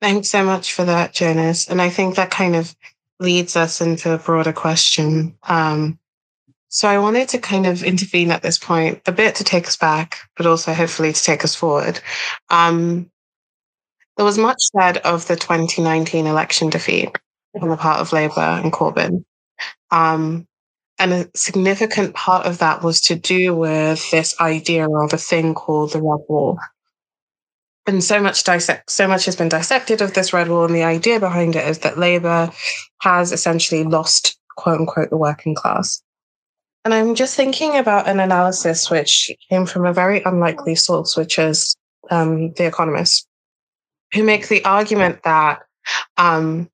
Thanks so much for that, Jonas. And I think that kind of leads us into a broader question. Um, so I wanted to kind of intervene at this point, a bit to take us back, but also hopefully to take us forward. Um, there was much said of the 2019 election defeat on the part of Labour and Corbyn. Um, and a significant part of that was to do with this idea of a thing called the Red Wall. And so much dissect, so much has been dissected of this red wall, and the idea behind it is that Labour has essentially lost, quote unquote, the working class. And I'm just thinking about an analysis which came from a very unlikely source, which is um, The Economist who make the argument that, um,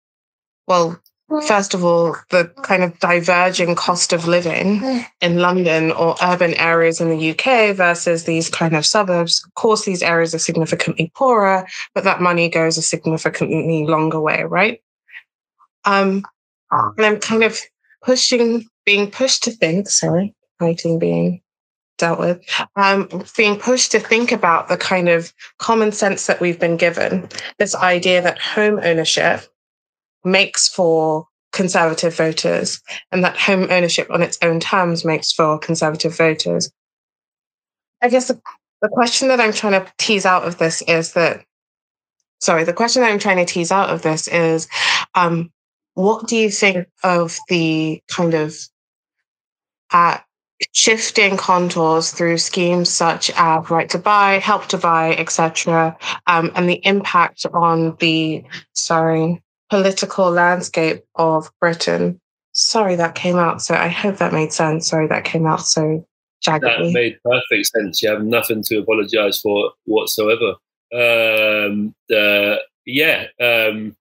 well, first of all, the kind of diverging cost of living in London or urban areas in the UK versus these kind of suburbs. Of course, these areas are significantly poorer, but that money goes a significantly longer way, right? Um, and I'm kind of pushing, being pushed to think, sorry, writing being dealt with, um, being pushed to think about the kind of common sense that we've been given. This idea that home ownership makes for conservative voters and that home ownership on its own terms makes for conservative voters. I guess the, the question that I'm trying to tease out of this is that, sorry, the question that I'm trying to tease out of this is um, what do you think of the kind of uh, shifting contours through schemes such as right to buy, help to buy, etc., um, and the impact on the sorry political landscape of Britain. Sorry that came out. So I hope that made sense. Sorry that came out so jaggedly. That made perfect sense. You have nothing to apologise for whatsoever. Um, yeah, um,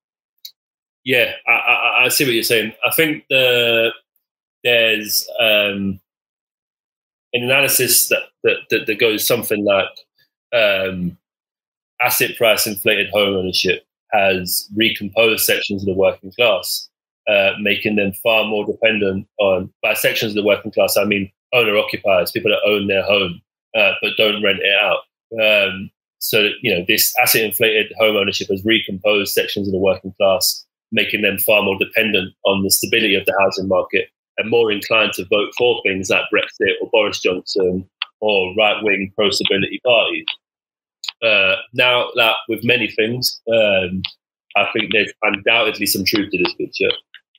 yeah, I, I, I, see what you're saying. I think the there's um, an analysis that, that, that, that goes something like um, asset price inflated home ownership has recomposed sections of the working class, uh, making them far more dependent on, by sections of the working class, I mean owner occupiers, people that own their home uh, but don't rent it out. Um, so, you know, this asset inflated home ownership has recomposed sections of the working class, making them far more dependent on the stability of the housing market and more inclined to vote for things like Brexit or Boris Johnson or right wing pro stability parties. Uh, now, that with many things, um, I think there's undoubtedly some truth to this picture.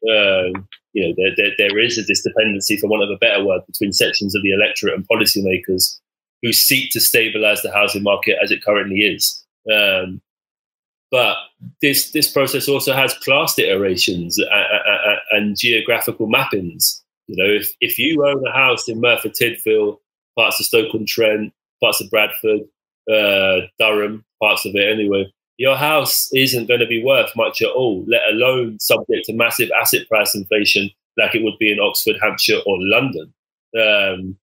Um, you know, there, there, there is a disdependency, for want of a better word, between sections of the electorate and policymakers who seek to stabilize the housing market as it currently is. Um, but this this process also has class iterations and, and geographical mappings. You know, if, if you own a house in Merthyr Tydfil, parts of Stoke-on-Trent, parts of Bradford, uh, Durham, parts of it anyway, your house isn't going to be worth much at all, let alone subject to massive asset price inflation like it would be in Oxford, Hampshire, or London. Um,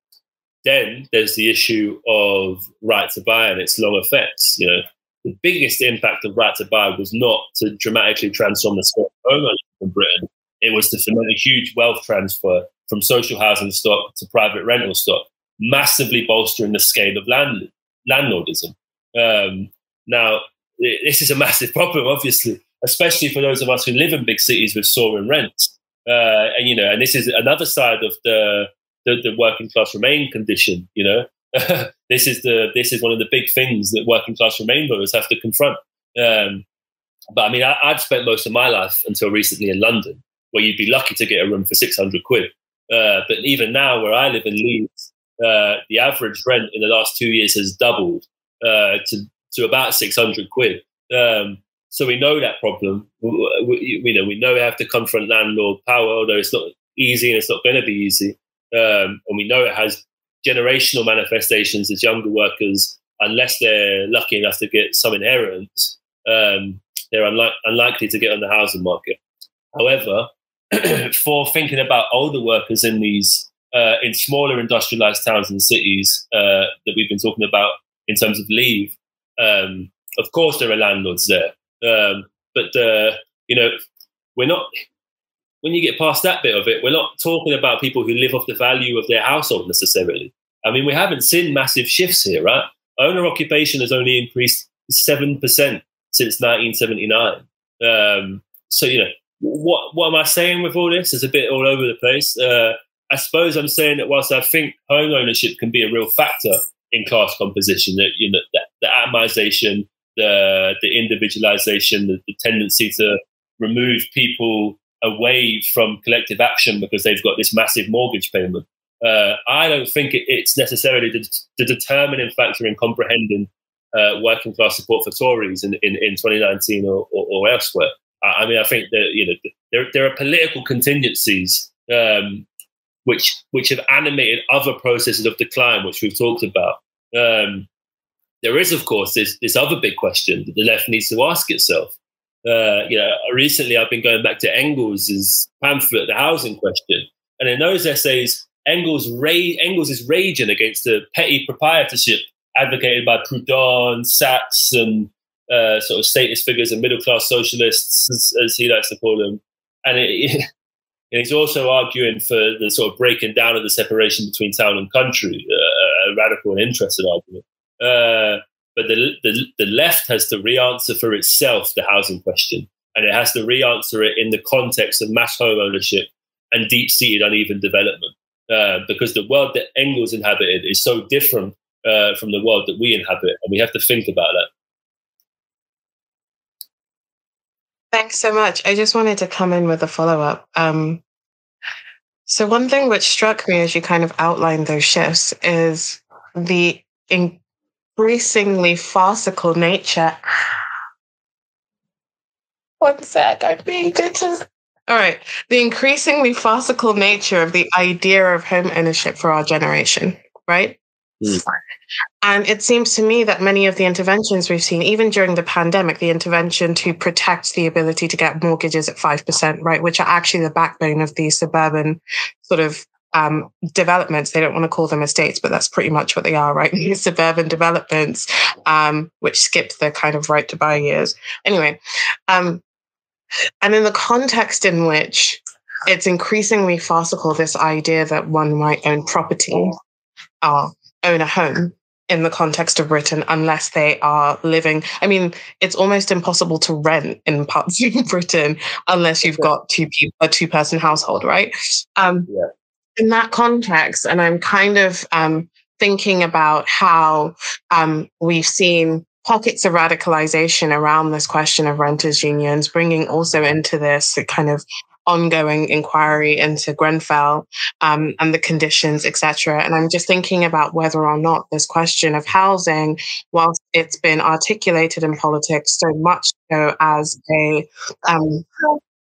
then there's the issue of right to buy and its long effects. You know, the biggest impact of right to buy was not to dramatically transform the scope of ownership in Britain. It was to foment a huge wealth transfer from social housing stock to private rental stock, massively bolstering the scale of land landlordism. Um, now, this is a massive problem, obviously, especially for those of us who live in big cities with soaring rents. Uh, and you know, and this is another side of the the, the working class remain condition. You know, this is the this is one of the big things that working class remain voters have to confront. Um, but I mean, I, I'd spent most of my life until recently in London, where you'd be lucky to get a room for six hundred quid. Uh, but even now, where I live in Leeds, uh, the average rent in the last two years has doubled uh, to to about 600 quid. Um, so we know that problem. We, we, you know, we know we have to confront landlord power, although it's not easy and it's not going to be easy. Um, and we know it has generational manifestations as younger workers, unless they're lucky enough to get some inheritance, um, they're unli- unlikely to get on the housing market. However, for thinking about older workers in these uh, in smaller industrialized towns and cities uh, that we've been talking about in terms of leave, um, of course, there are landlords there, um, but uh, you know, we're not. When you get past that bit of it, we're not talking about people who live off the value of their household necessarily. I mean, we haven't seen massive shifts here, right? Owner occupation has only increased seven percent since 1979. Um, so you know, what what am I saying with all this? It's a bit all over the place. Uh, I suppose I'm saying that whilst I think home ownership can be a real factor in class composition, that you know the, the atomization, the the individualization, the, the tendency to remove people away from collective action because they've got this massive mortgage payment. Uh, I don't think it, it's necessarily the, the, determining factor in comprehending uh, working class support for Tories in, in, in 2019 or, or, or elsewhere. I, mean, I think that you know there, there are political contingencies um, which which have animated other processes of decline, which we've talked about. Um, there is, of course, this this other big question that the left needs to ask itself. Uh, you know, recently I've been going back to Engels' pamphlet, The Housing Question, and in those essays, Engels ra- Engels is raging against the petty proprietorship advocated by Proudhon, Sax, and uh, sort of status figures and middle class socialists, as, as, he likes to call them, and it, and he's also arguing for the sort of breaking down of the separation between town and country, uh, a radical and interested argument. Uh, but the, the, the left has to re-answer for itself the housing question, and it has to re-answer it in the context of mass home ownership and deep-seated uneven development. Uh, because the world that Engels inhabited is so different uh, from the world that we inhabit, and we have to think about that. Thanks so much. I just wanted to come in with a follow up. Um, so, one thing which struck me as you kind of outlined those shifts is the increasingly farcical nature. One sec, I'm being. All right. The increasingly farcical nature of the idea of home ownership for our generation, right? Mm. And it seems to me that many of the interventions we've seen, even during the pandemic, the intervention to protect the ability to get mortgages at 5%, right, which are actually the backbone of these suburban sort of um, developments. They don't want to call them estates, but that's pretty much what they are, right? These suburban developments, um, which skip the kind of right to buy years. Anyway, um, and in the context in which it's increasingly farcical, this idea that one might own property, uh, own a home in the context of Britain unless they are living. I mean, it's almost impossible to rent in parts of Britain unless you've got two people, a two person household, right? Um, yeah. In that context, and I'm kind of um, thinking about how um, we've seen pockets of radicalization around this question of renters unions, bringing also into this kind of ongoing inquiry into Grenfell um, and the conditions, etc. And I'm just thinking about whether or not this question of housing, whilst it's been articulated in politics so much so as a um,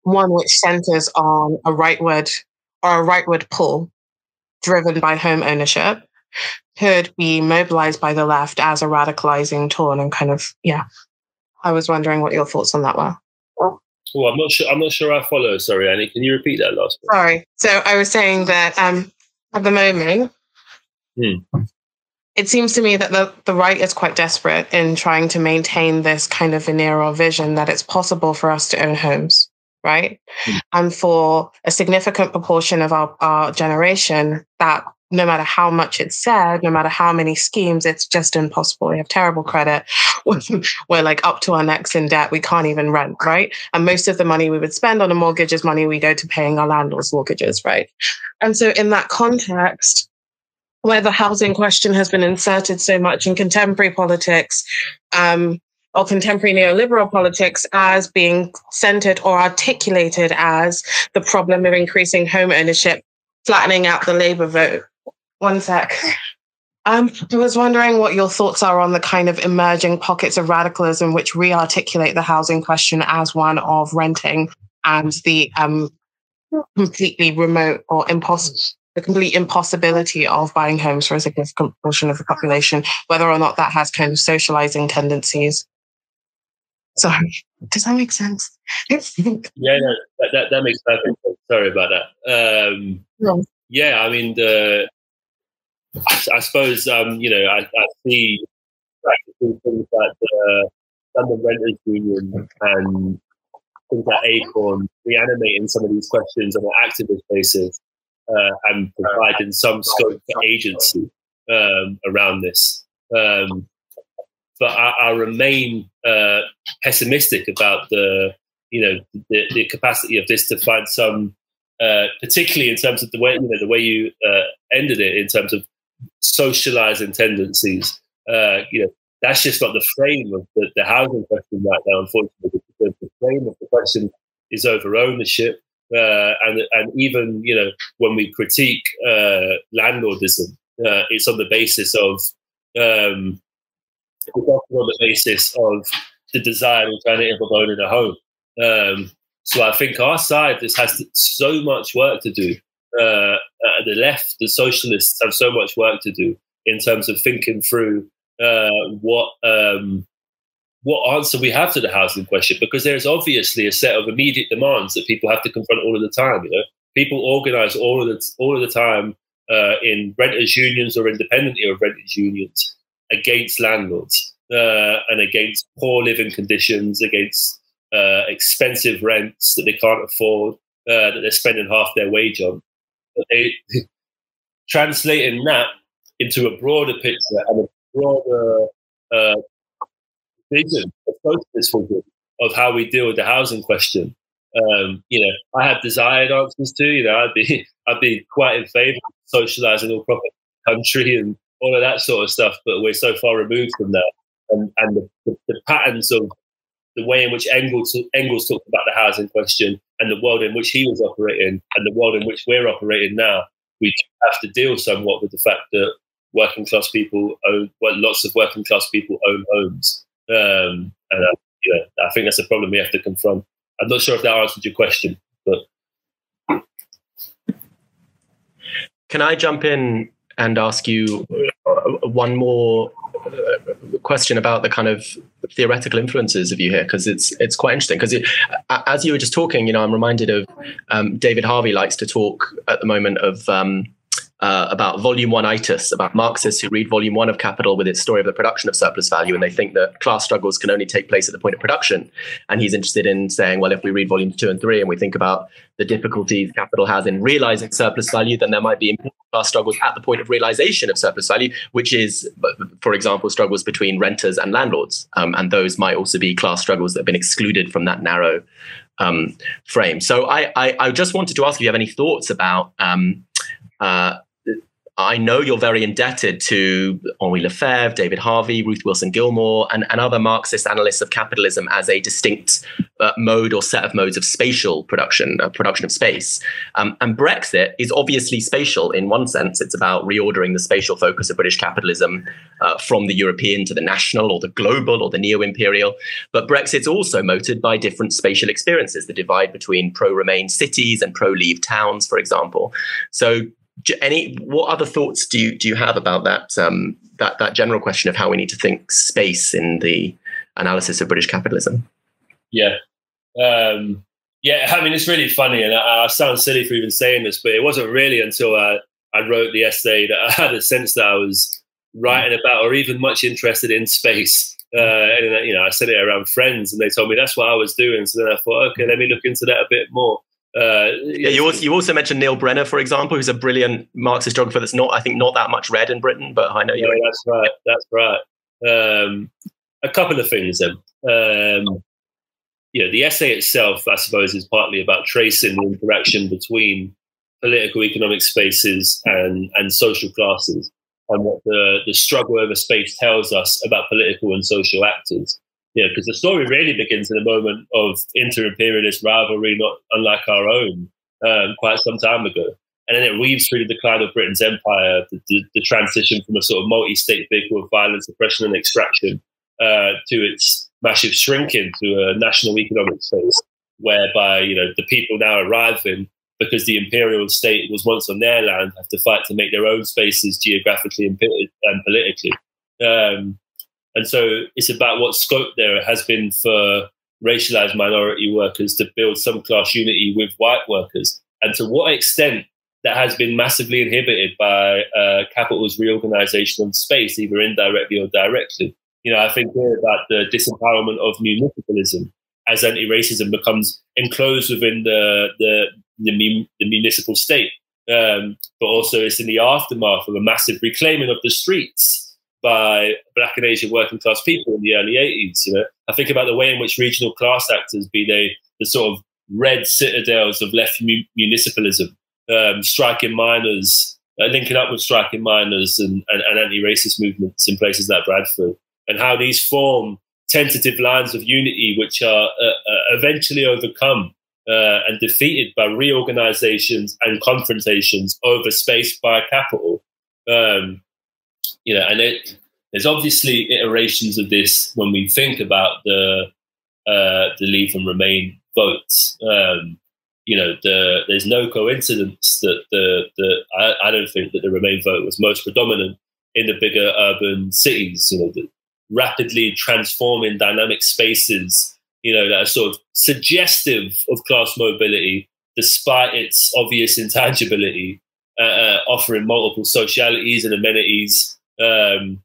one which centers on a rightward or a rightward pull driven by home ownership, could be mobilized by the left as a radicalizing tool and kind of yeah. I was wondering what your thoughts on that were. Oh, I'm not sure. I'm not sure I follow. Sorry, Annie. Can you repeat that last? One? Sorry. So I was saying that um, at the moment, hmm. it seems to me that the the right is quite desperate in trying to maintain this kind of veneer or vision that it's possible for us to own homes, right? Hmm. And for a significant proportion of our, our generation, that no matter how much it's said, no matter how many schemes, it's just impossible. We have terrible credit. We're like up to our necks in debt. We can't even rent, right? And most of the money we would spend on a mortgage is money we go to paying our landlord's mortgages, right? And so, in that context, where the housing question has been inserted so much in contemporary politics, um, or contemporary neoliberal politics as being centered or articulated as the problem of increasing home ownership, flattening out the labor vote, one sec. Um, I was wondering what your thoughts are on the kind of emerging pockets of radicalism which re-articulate the housing question as one of renting and the um, completely remote or impossible the complete impossibility of buying homes for a significant portion of the population, whether or not that has kind of socializing tendencies. Sorry, does that make sense? yeah, no, that, that, that, makes perfect sense. Sorry about that. Um, no. Yeah, I mean, the I, I suppose um, you know I, I see things like the London Renters Union and things like Acorn reanimating some of these questions on an activist basis uh, and providing some scope for agency um, around this. Um, but I, I remain uh, pessimistic about the you know the, the capacity of this to find some uh, particularly in terms of the way you know the way you uh, ended it in terms of socializing tendencies. Uh, you know, that's just not the frame of the, the housing question right now, unfortunately. The, the frame of the question is over ownership. Uh, and and even you know when we critique uh, landlordism, uh, it's on the basis of um, on the basis of the desire and alternative of owning a home. Um, so I think our side this has so much work to do uh, uh, the left, the socialists have so much work to do in terms of thinking through uh, what um, what answer we have to the housing question, because there's obviously a set of immediate demands that people have to confront all of the time. You know, people organise all of the all of the time uh, in renters unions or independently of renters unions against landlords uh, and against poor living conditions, against uh, expensive rents that they can't afford, uh, that they're spending half their wage on. Translating that into a broader picture and a broader uh, vision, vision of how we deal with the housing question. Um, you know, I have desired answers to. You know, I'd be I'd be quite in favour of socialising all proper country and all of that sort of stuff, but we're so far removed from that. And and the, the, the patterns of the way in which Engels Engels talked about the housing question and the world in which he was operating and the world in which we're operating now, we have to deal somewhat with the fact that working class people own well, lots of working class people own homes, um, and uh, you know, I think that's a problem we have to confront. I'm not sure if that answered your question, but can I jump in and ask you one more uh, question about the kind of theoretical influences of you here because it's it's quite interesting. Because as you were just talking you know i'm reminded of um, david harvey likes to talk at the moment of um, uh, about volume one itis, about Marxists who read volume one of Capital with its story of the production of surplus value, and they think that class struggles can only take place at the point of production. And he's interested in saying, well, if we read volumes two and three and we think about the difficulties Capital has in realizing surplus value, then there might be important class struggles at the point of realization of surplus value, which is, for example, struggles between renters and landlords. Um, and those might also be class struggles that have been excluded from that narrow um, frame. So I, I, I, just wanted to ask if you have any thoughts about um, uh, I know you're very indebted to Henri Lefebvre, David Harvey, Ruth Wilson Gilmore, and, and other Marxist analysts of capitalism as a distinct uh, mode or set of modes of spatial production, uh, production of space. Um, and Brexit is obviously spatial in one sense. It's about reordering the spatial focus of British capitalism uh, from the European to the national or the global or the neo imperial. But Brexit's also motored by different spatial experiences, the divide between pro Remain cities and pro Leave towns, for example. So any what other thoughts do you do you have about that um, that that general question of how we need to think space in the analysis of British capitalism? Yeah, um, yeah. I mean, it's really funny, and I, I, sound silly for even saying this, but it wasn't really until I I wrote the essay that I had a sense that I was writing about or even much interested in space. Uh, and you know, I said it around friends, and they told me that's what I was doing. So then I thought, okay, let me look into that a bit more. Uh, yeah, you also, you also mentioned Neil Brenner, for example, who's a brilliant Marxist geographer that's not, I think, not that much read in Britain, but I know you. Yeah, that's right. That's right. Um, a couple of things then. Um, yeah, the essay itself, I suppose, is partly about tracing the interaction between political economic spaces and, and social classes and what the, the struggle over space tells us about political and social actors yeah, because the story really begins in a moment of inter-imperialist rivalry, not unlike our own, um, quite some time ago. And then it weaves through the decline of Britain's empire, the, the, the transition from a sort of multi-state vehicle of violence, oppression, and extraction uh, to its massive shrinking to a national economic space, whereby you know the people now arriving because the imperial state was once on their land have to fight to make their own spaces geographically and, and politically. Um, and so it's about what scope there has been for racialized minority workers to build some class unity with white workers, and to what extent that has been massively inhibited by uh, capital's reorganization of space, either indirectly or directly. You know, I think here about the disempowerment of municipalism as anti-racism becomes enclosed within the the, the, the municipal state, um, but also it's in the aftermath of a massive reclaiming of the streets by black and Asian working class people in the early 80s. You know, I think about the way in which regional class actors, be they the sort of red citadels of left mu- municipalism, um, striking miners, uh, linking up with striking miners and, and, and anti-racist movements in places like Bradford, and how these form tentative lines of unity which are uh, uh, eventually overcome uh, and defeated by reorganizations and confrontations over space by capital. Um, you know, and it, there's obviously iterations of this when we think about the uh, the Leave and Remain votes. Um, you know, the, there's no coincidence that the the I, I, don't think that the Remain vote was most predominant in the bigger urban cities. You know, the rapidly transforming dynamic spaces. You know, that are sort of suggestive of class mobility, despite its obvious intangibility, uh, uh, offering multiple socialities and amenities um,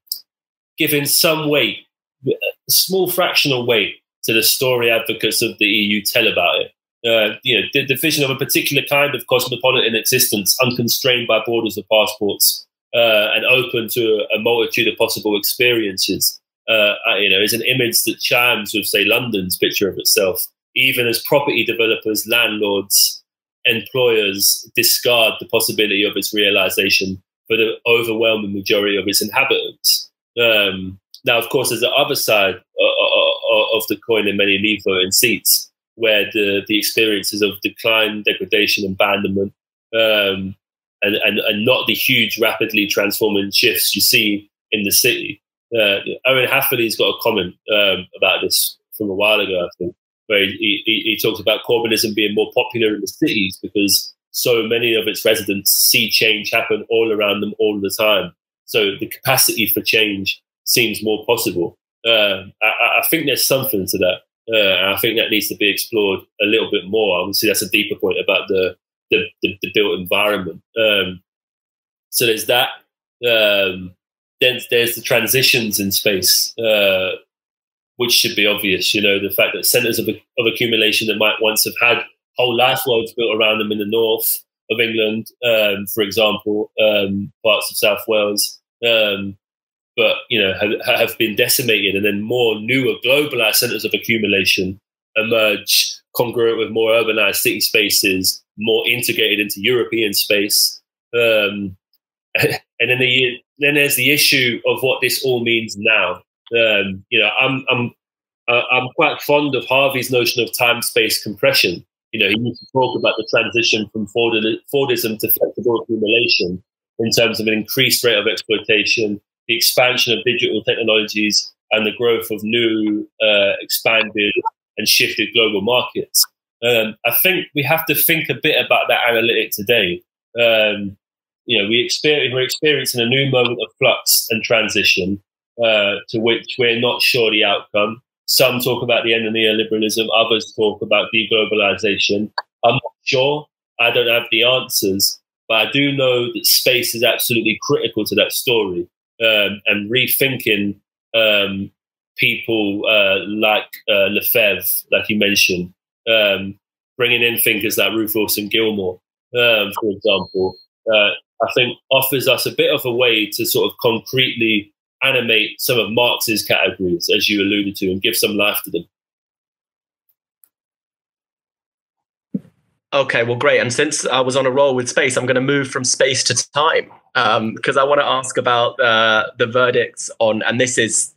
giving some weight, a small fractional weight to the story advocates of the EU tell about it. uh, you know, the, vision of a particular kind of cosmopolitan existence, unconstrained by borders of passports, uh, and open to a, a, multitude of possible experiences. Uh, you know, is an image that chimes with, say, London's picture of itself. Even as property developers, landlords, employers discard the possibility of its realization for the overwhelming majority of its inhabitants. Um, now, of course, there's the other side of the coin in many leave voting seats, where the, the experiences of decline, degradation, abandonment, um, and, and, and not the huge, rapidly transforming shifts you see in the city. Uh, Owen Hatherley's got a comment um, about this from a while ago, I think, where he, he, he talks about Corbynism being more popular in the cities because so many of its residents see change happen all around them all the time. So the capacity for change seems more possible. Uh, I, I, think there's something to that. Uh, I think that needs to be explored a little bit more. Obviously, that's a deeper point about the the, the, the built environment. Um, so there's that. Um, then there's the transitions in space, uh, which should be obvious. You know, the fact that centers of, of accumulation that might once have had whole life worlds built around them in the north of England, um, for example, um, parts of South Wales, um, but you know have, have, been decimated, and then more newer globalized centers of accumulation emerge, congruent with more urbanized city spaces, more integrated into European space. Um, and then the then there's the issue of what this all means now. Um, you know, I'm I'm uh, I'm quite fond of Harvey's notion of time space compression. You know, he used to talk about the transition from Fordism to flexible accumulation in terms of an increased rate of exploitation, the expansion of digital technologies, and the growth of new, uh, expanded, and shifted global markets. Um, I think we have to think a bit about that analytic today. Um, you know, we experience, we're experiencing a new moment of flux and transition uh, to which we're not sure the outcome. Some talk about the end of neoliberalism, others talk about deglobalization. I'm not sure. I don't have the answers, but I do know that space is absolutely critical to that story um, and rethinking um, people uh, like uh, Lefebvre, like you mentioned, um, bringing in thinkers like Ruth Wilson Gilmore, um, for example, uh, I think offers us a bit of a way to sort of concretely animate some of Marx's categories, as you alluded to, and give some life to them. Okay, well, great. And since I was on a roll with space, I'm going to move from space to time because um, I want to ask about uh, the verdicts on, and this is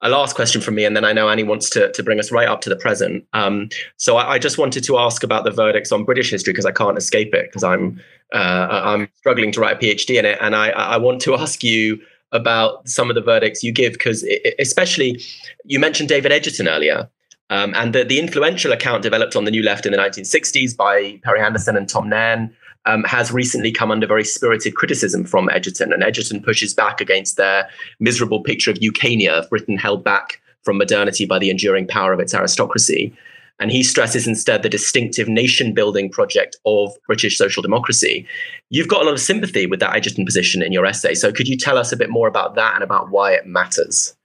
a last question from me, and then I know Annie wants to, to bring us right up to the present. Um, so I, I, just wanted to ask about the verdicts on British history because I can't escape it because I'm uh, I'm struggling to write a PhD in it, and I, I want to ask you about some of the verdicts you give because especially you mentioned David Edgerton earlier. Um, and the, the influential account developed on the New Left in the 1960s by Perry Anderson and Tom Nairn um, has recently come under very spirited criticism from Edgerton. and Edgerton pushes back against their miserable picture of Ukania, of Britain held back from modernity by the enduring power of its aristocracy. And he stresses instead the distinctive nation building project of British social democracy. You've got a lot of sympathy with that Edgerton position in your essay. So could you tell us a bit more about that and about why it matters?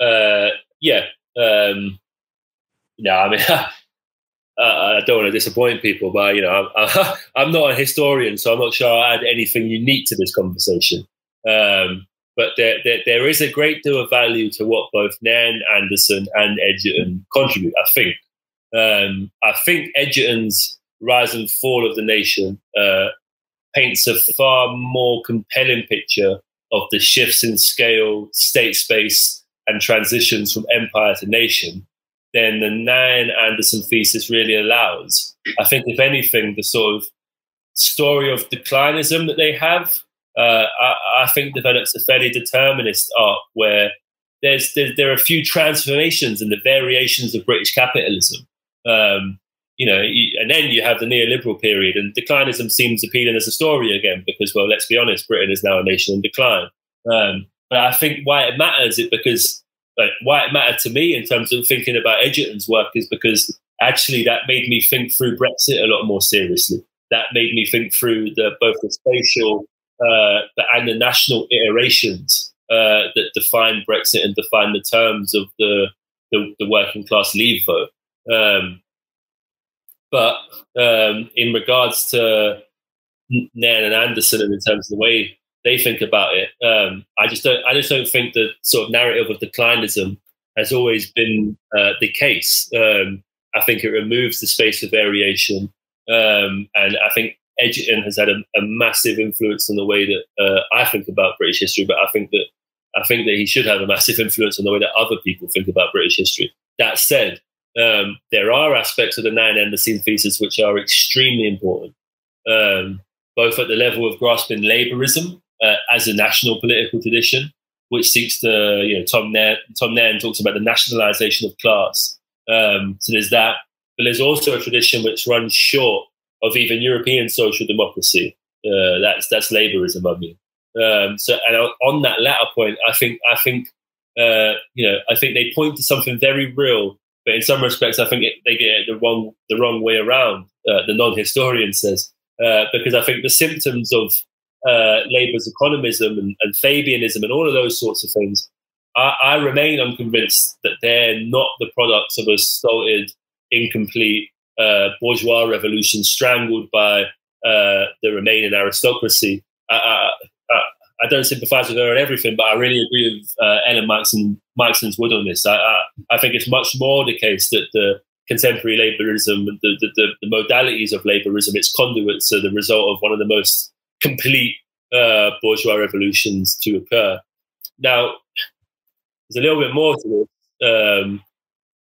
Uh, yeah. Um, no, I mean, I don't want to disappoint people, but you know, I'm, I'm, not a historian, so I'm not sure I add anything unique to this conversation. Um, but there, there, there is a great deal of value to what both Nairn, Anderson, and Edgerton contribute. I think. Um, I think Edgerton's rise and fall of the nation uh, paints a far more compelling picture of the shifts in scale, state space, and transitions from empire to nation than the Nairn Anderson thesis really allows. I think, if anything, the sort of story of declinism that they have, uh, I, I, think develops a fairly determinist arc where there's, there, there, are a few transformations and the variations of British capitalism. Um, you know, and then you have the neoliberal period, and declinism seems appealing as a story again because, well, let's be honest, Britain is now a nation in decline. Um, but I think why it matters is because like why it mattered to me in terms of thinking about Edgerton's work is because actually that made me think through Brexit a lot more seriously. That made me think through the both the spatial uh, and the national iterations uh, that define Brexit and define the terms of the the, the working class leave vote. Um, But um, in regards to Nairn and Anderson, and in terms of the way they think about it, um, I just don't. I just don't think the sort of narrative of declinism has always been uh, the case. Um, I think it removes the space for variation, um, and I think Edgerton has had a, a, massive influence on the way that uh, I think about British history. But I think that I think that he should have a massive influence on the way that other people think about British history. That said, um, there are aspects of the Nairn Anderson thesis which are extremely important, um, both at the level of grasping labourism uh, as a national political tradition, which seeks to, you know, Tom Nairn, Tom Nairn talks about the nationalisation of class. Um, so there's that, but there's also a tradition which runs short of even European social democracy. Uh, that's that's labourism, I mean. Um, so, and on that latter point, I think I think uh, you know I think they point to something very real, but in some respects, I think it, they get it the wrong the wrong way around. Uh, the non-historian says uh, because I think the symptoms of uh, Labour's economism and, and, Fabianism and all of those sorts of things, I, I remain unconvinced that they're not the products of a stolted, incomplete uh, bourgeois revolution strangled by uh, the remaining aristocracy. I, I, I, don't sympathise with her on everything, but I really agree with uh, Ellen Meiksins, Meiksins Wood on this. I, I, think it's much more the case that the contemporary labourism, the, the, the, the, modalities of labourism, its conduits are the result of one of the most complete uh, bourgeois revolutions to occur. Now, there's a little bit more to this, um,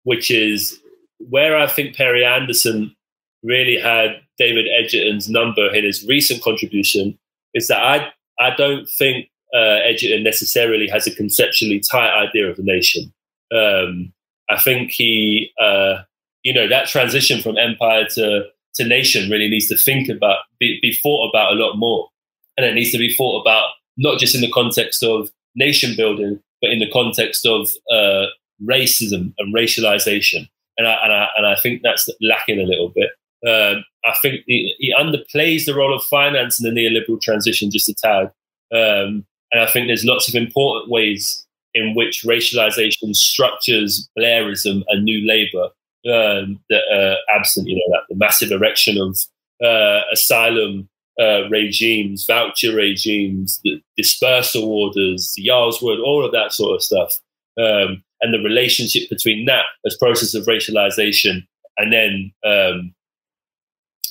which is where I think Perry Anderson really had David Edgerton's number in his recent contribution is that I I don't think uh, Edgerton necessarily has a conceptually tight idea of the nation. Um, I think he, uh, you know, that transition from empire to to nation really needs to think about, be, be thought about a lot more, and it needs to be thought about not just in the context of nation building, but in the context of uh, racism and racialization and I, and I, and I think that's lacking a little bit. Um, I think he, he, underplays the role of finance in the neoliberal transition just a tad. Um, and I think there's lots of important ways in which racialization structures Blairism and New Labour um, that are absent. You know, the massive erection of uh, asylum uh, regimes, voucher regimes, the dispersal orders, the Yarl's Wood, all of that sort of stuff. Um, and the relationship between that as process of racialization and then um,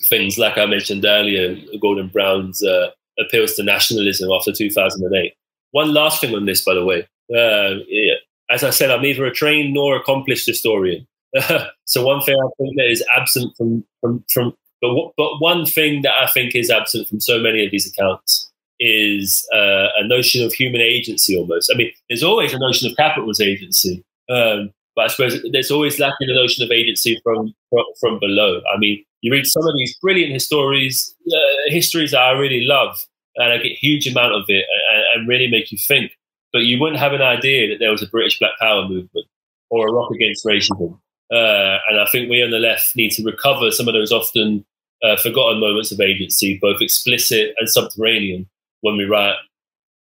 things like I mentioned earlier, Gordon Brown's uh, appeals to nationalism after 2008. One last thing on this, by the way. Uh, yeah, as I said, I'm neither a trained nor accomplished historian. so one thing I think that is absent from from from but but one thing that I think is absent from so many of these accounts is uh, a notion of human agency almost. I mean, there's always a notion of capital's agency, um, but I suppose there's always lacking a notion of agency from, from, from below. I mean, you read some of these brilliant histories, uh, histories that I really love, and I get huge amount of it and, and, really make you think. But you wouldn't have an idea that there was a British Black Power movement or a rock against racism. Uh, and I think we on the left need to recover some of those often uh, forgotten moments of agency, both explicit and subterranean, when we write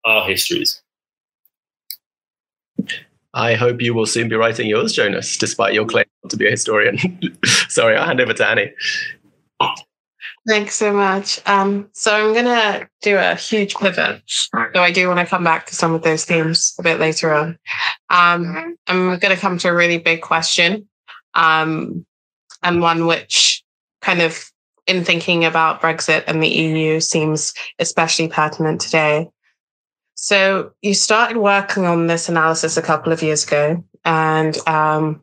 our histories. I hope you will soon be writing yours, Jonas, despite your claim to be a historian. Sorry, I'll hand over to Annie. Thanks so much. Um, so I'm going to do a huge pivot, though I do want to come back to some of those themes a bit later on. Um, I'm going to come to a really big question, um, and one which kind of in thinking about Brexit and the EU seems especially pertinent today. So you started working on this analysis a couple of years ago, and um,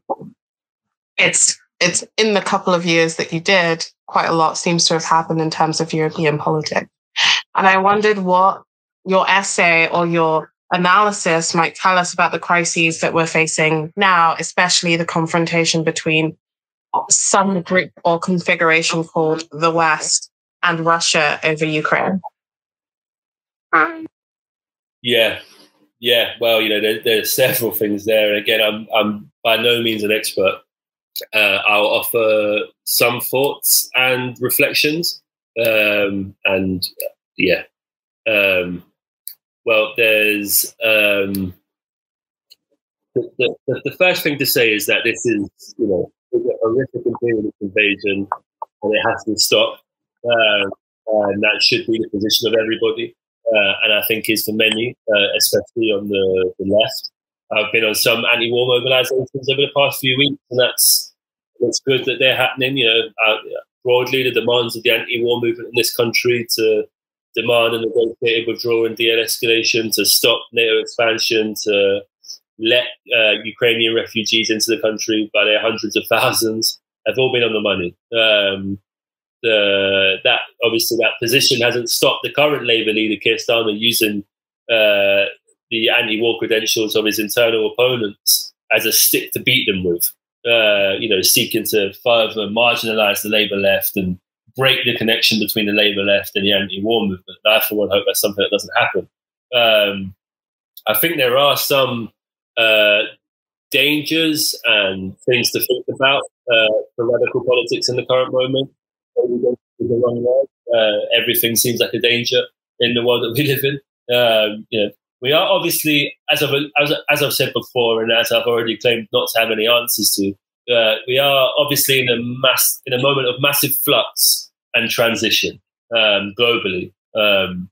it's it's in the couple of years that you did, quite a lot seems to have happened in terms of European politics. And I wondered what your essay or your analysis might tell us about the crises that we're facing now, especially the confrontation between some group or configuration called the West and Russia over Ukraine? Yeah, yeah. Well, you know, there, there's several things there. And again, I'm I'm by no means an expert. Uh, I'll offer some thoughts and reflections. Um, and yeah, um, well, there's um, the, the, the first thing to say is that this is, you know, horrific imperialist invasion and it has to stop. Uh, and that should be the position of everybody. Uh, and I think is for many, uh, especially on the, the left. I've been on some anti-war mobilizations over the past few weeks, and that's it's good that they're happening. You know, uh, broadly the demands of the anti-war movement in this country to demand a negotiated withdrawal and de-escalation, to stop NATO expansion, to let uh, Ukrainian refugees into the country by their hundreds of thousands have all been on the money. Um, the, that obviously that position hasn't stopped the current Labour leader Keir Starmer using uh, the anti-war credentials of his internal opponents as a stick to beat them with. Uh, you know, seeking to further marginalise the Labour left and break the connection between the Labour left and the anti-war movement. I, for one, hope that's something that doesn't happen. Um, I think there are some uh, dangers and things to think about uh, for radical politics in the current moment. Uh, everything seems like a danger in the world that we live in. Um, you know, we are obviously, as I've, as, as, I've said before, and as I've already claimed not to have any answers to, uh, we are obviously in a mass in a moment of massive flux and transition um, globally. Um,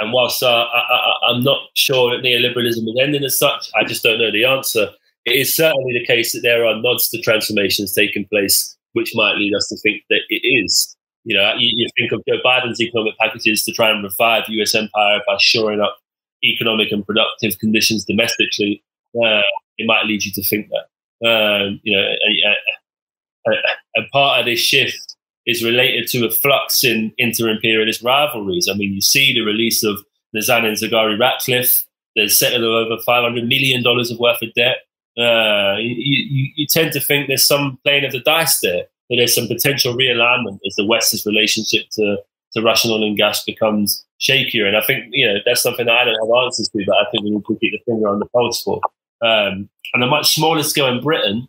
and whilst uh, I, am not sure that neoliberalism is ending as such, I just don't know the answer. It is certainly the case that there are nods to transformations taking place, which might lead us to think that it is. You know, you, you think of Joe Biden's economic packages to try and revive U.S. empire by shoring up economic and productive conditions domestically, uh, it might lead you to think that. Um, you know, a, a, a, part of this shift is related to a flux in inter-imperialist rivalries. I mean, you see the release of Nazanin Zaghari Ratcliffe. There's settled over $500 million of worth of debt. Uh, you, you, you, tend to think there's some playing of the dice there, that there's some potential realignment as the West's relationship to, to Russian oil and gas becomes shakier. And I think, you know, that's something that I don't have answers to, but I think we need to keep the finger on the pulse for. Um, on a much smaller scale in Britain,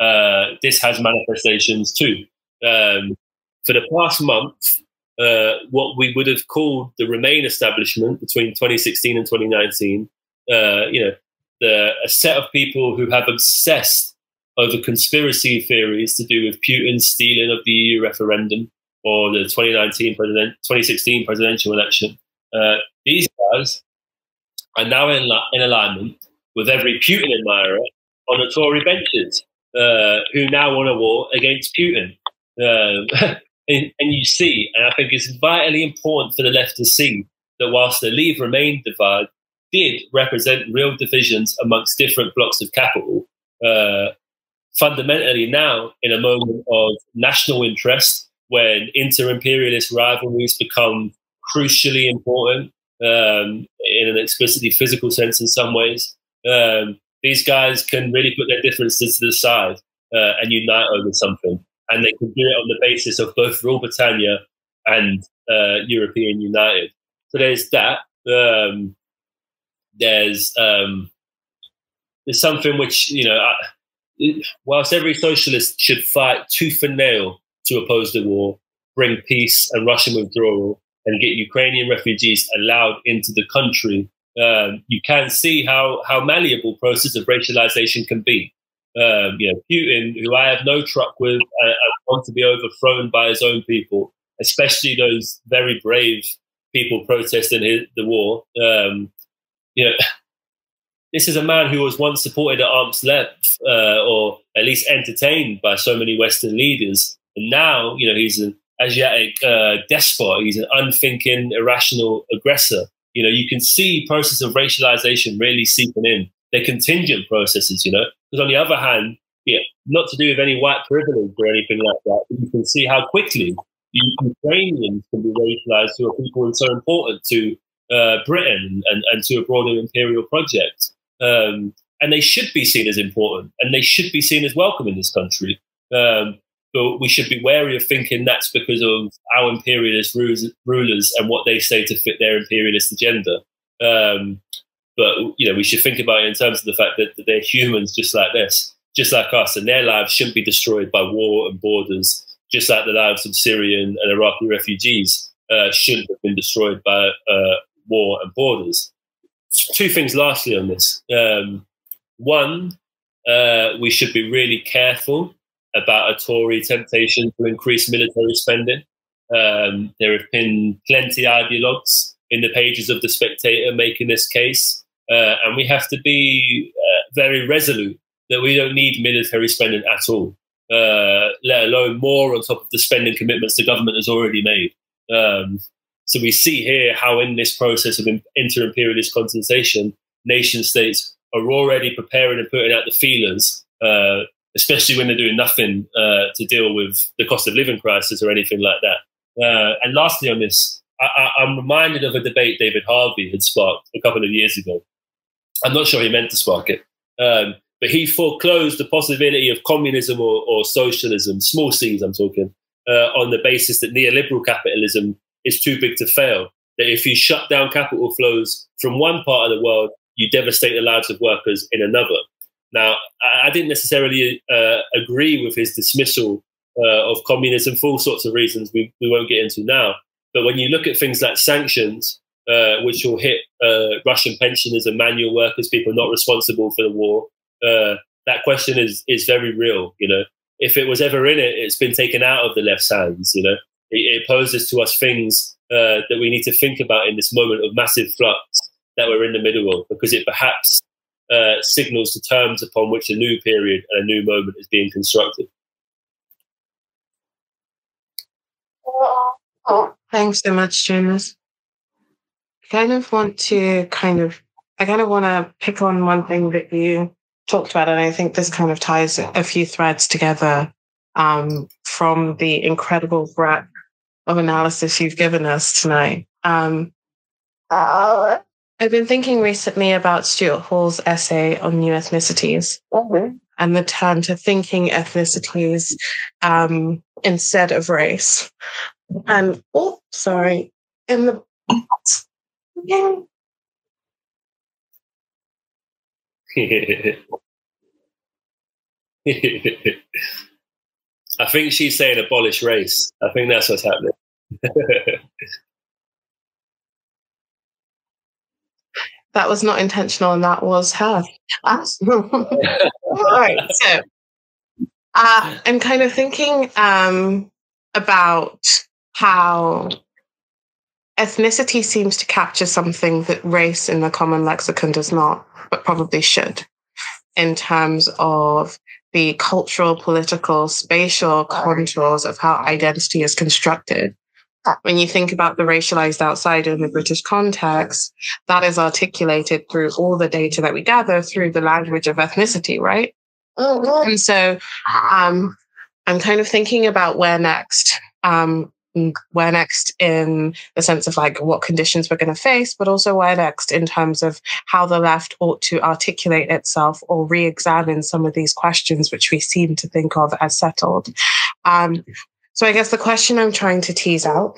uh, this has manifestations too. Um, for the past month, uh, what we would have called the Remain establishment between 2016 and 2019, uh, you know, the, a set of people who have obsessed over conspiracy theories to do with Putin's stealing of the EU referendum or the 2019 president, 2016 presidential election. Uh, these guys are now in, in alignment with every Putin admirer on the Tory benches uh, who now want a war against Putin. Um, and, and, you see, and I think it's vitally important for the left to see that whilst the Leave Remain divide did represent real divisions amongst different blocks of capital, uh, fundamentally now in a moment of national interest when inter-imperialist rivalries become crucially important um, in an explicitly physical sense in some ways, um, these guys can really put their differences to the side uh, and unite over something. And they can do it on the basis of both Rule Britannia and uh, European United. So there's that. Um, there's um, there's something which you know. I, whilst every socialist should fight tooth and nail to oppose the war, bring peace and Russian withdrawal, and get Ukrainian refugees allowed into the country, um, you can see how how malleable process of racialization can be. Um, you know, Putin, who I have no truck with, uh, want to be overthrown by his own people, especially those very brave people protesting his, the war. Um, you know, this is a man who was once supported at arm's length, uh, or at least entertained by so many Western leaders, and now, you know, he's an Asiatic uh, despot. He's an unthinking, irrational aggressor you know, you can see process of racialization really seeping in. They're contingent processes, you know, because on the other hand, yeah, not to do with any white privilege or anything like that, you can see how quickly Ukrainians can be racialized who are people who are so important to uh, Britain and, and to a broader imperial project. Um, and they should be seen as important and they should be seen as welcome in this country. Um, but we should be wary of thinking that's because of our imperialist rulers and what they say to fit their imperialist agenda. Um, but you know, we should think about it in terms of the fact that, that they're humans just like this, just like us, and their lives shouldn't be destroyed by war and borders, just like the lives of Syrian and Iraqi refugees uh, shouldn't have been destroyed by uh, war and borders. Two things, lastly, on this. Um, one, uh, we should be really careful about a Tory temptation to increase military spending. Um, there have been plenty ideologues in the pages of the Spectator making this case, uh, and we have to be uh, very resolute that we don't need military spending at all, uh, let alone more on top of the spending commitments the government has already made. Um, so we see here how, in this process of inter-imperialist contestation, nation states are already preparing and putting out the feelers, uh, especially when they're doing nothing uh, to deal with the cost of living crisis or anything like that. Uh, and lastly, on this, I, am reminded of a debate David Harvey had sparked a couple of years ago. I'm not sure he meant to spark it, um, but he foreclosed the possibility of communism or, or socialism, small c's, I'm talking, uh, on the basis that neoliberal capitalism is too big to fail. That if you shut down capital flows from one part of the world, you devastate the lives of workers in another. Now, I didn't necessarily uh, agree with his dismissal uh, of communism for all sorts of reasons we, we won't get into now. But when you look at things like sanctions, uh, which will hit uh, Russian pensioners and manual workers, people not responsible for the war, uh, that question is is very real. You know, if it was ever in it, it's been taken out of the left's hands. You know, it, it poses to us things uh, that we need to think about in this moment of massive flux that we're in the middle of, because it perhaps uh, signals the terms upon which a new period and a new moment is being constructed. Thanks so much, Jonas. I kind of want to kind of, I kind of want to pick on one thing that you talked about, and I think this kind of ties a few threads together um, from the incredible breadth of analysis you've given us tonight. Um, uh, I've been thinking recently about Stuart Hall's essay on new ethnicities mm-hmm. and the turn to thinking ethnicities um, instead of race. And oh, sorry, in the I think she's saying abolish race. I think that's what's happening. that was not intentional and that was her. All right. So uh, I'm kind of thinking um, about how ethnicity seems to capture something that race in the common lexicon does not, but probably should, in terms of the cultural, political, spatial contours of how identity is constructed. When you think about the racialized outsider in the British context, that is articulated through all the data that we gather through the language of ethnicity, right? Mm-hmm. And so um, I'm kind of thinking about where next. Um, where next in the sense of like what conditions we're going to face, but also where next in terms of how the left ought to articulate itself or re examine some of these questions which we seem to think of as settled. Um, so I guess the question I'm trying to tease out.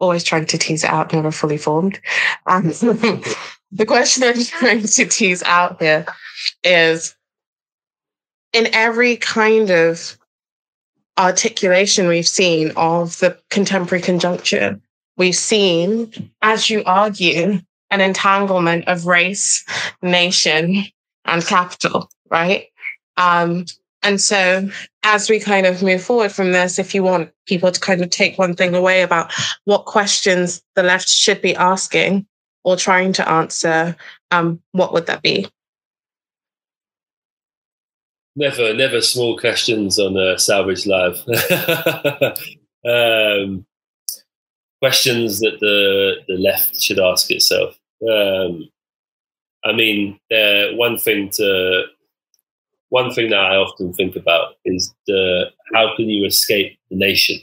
Always trying to tease it out, never fully formed. Um, the question I'm trying to tease out here is in every kind of articulation we've seen of the contemporary conjuncture. We've seen, as you argue, an entanglement of race, nation, and capital, right? Um, and so, as we kind of move forward from this, if you want people to kind of take one thing away about what questions the left should be asking or trying to answer, um, what would that be? Never, never small questions on uh, Salvage Live. um, questions that the the left should ask itself. Um, I mean, uh, one thing to one thing that I often think about is the how can you escape the nation?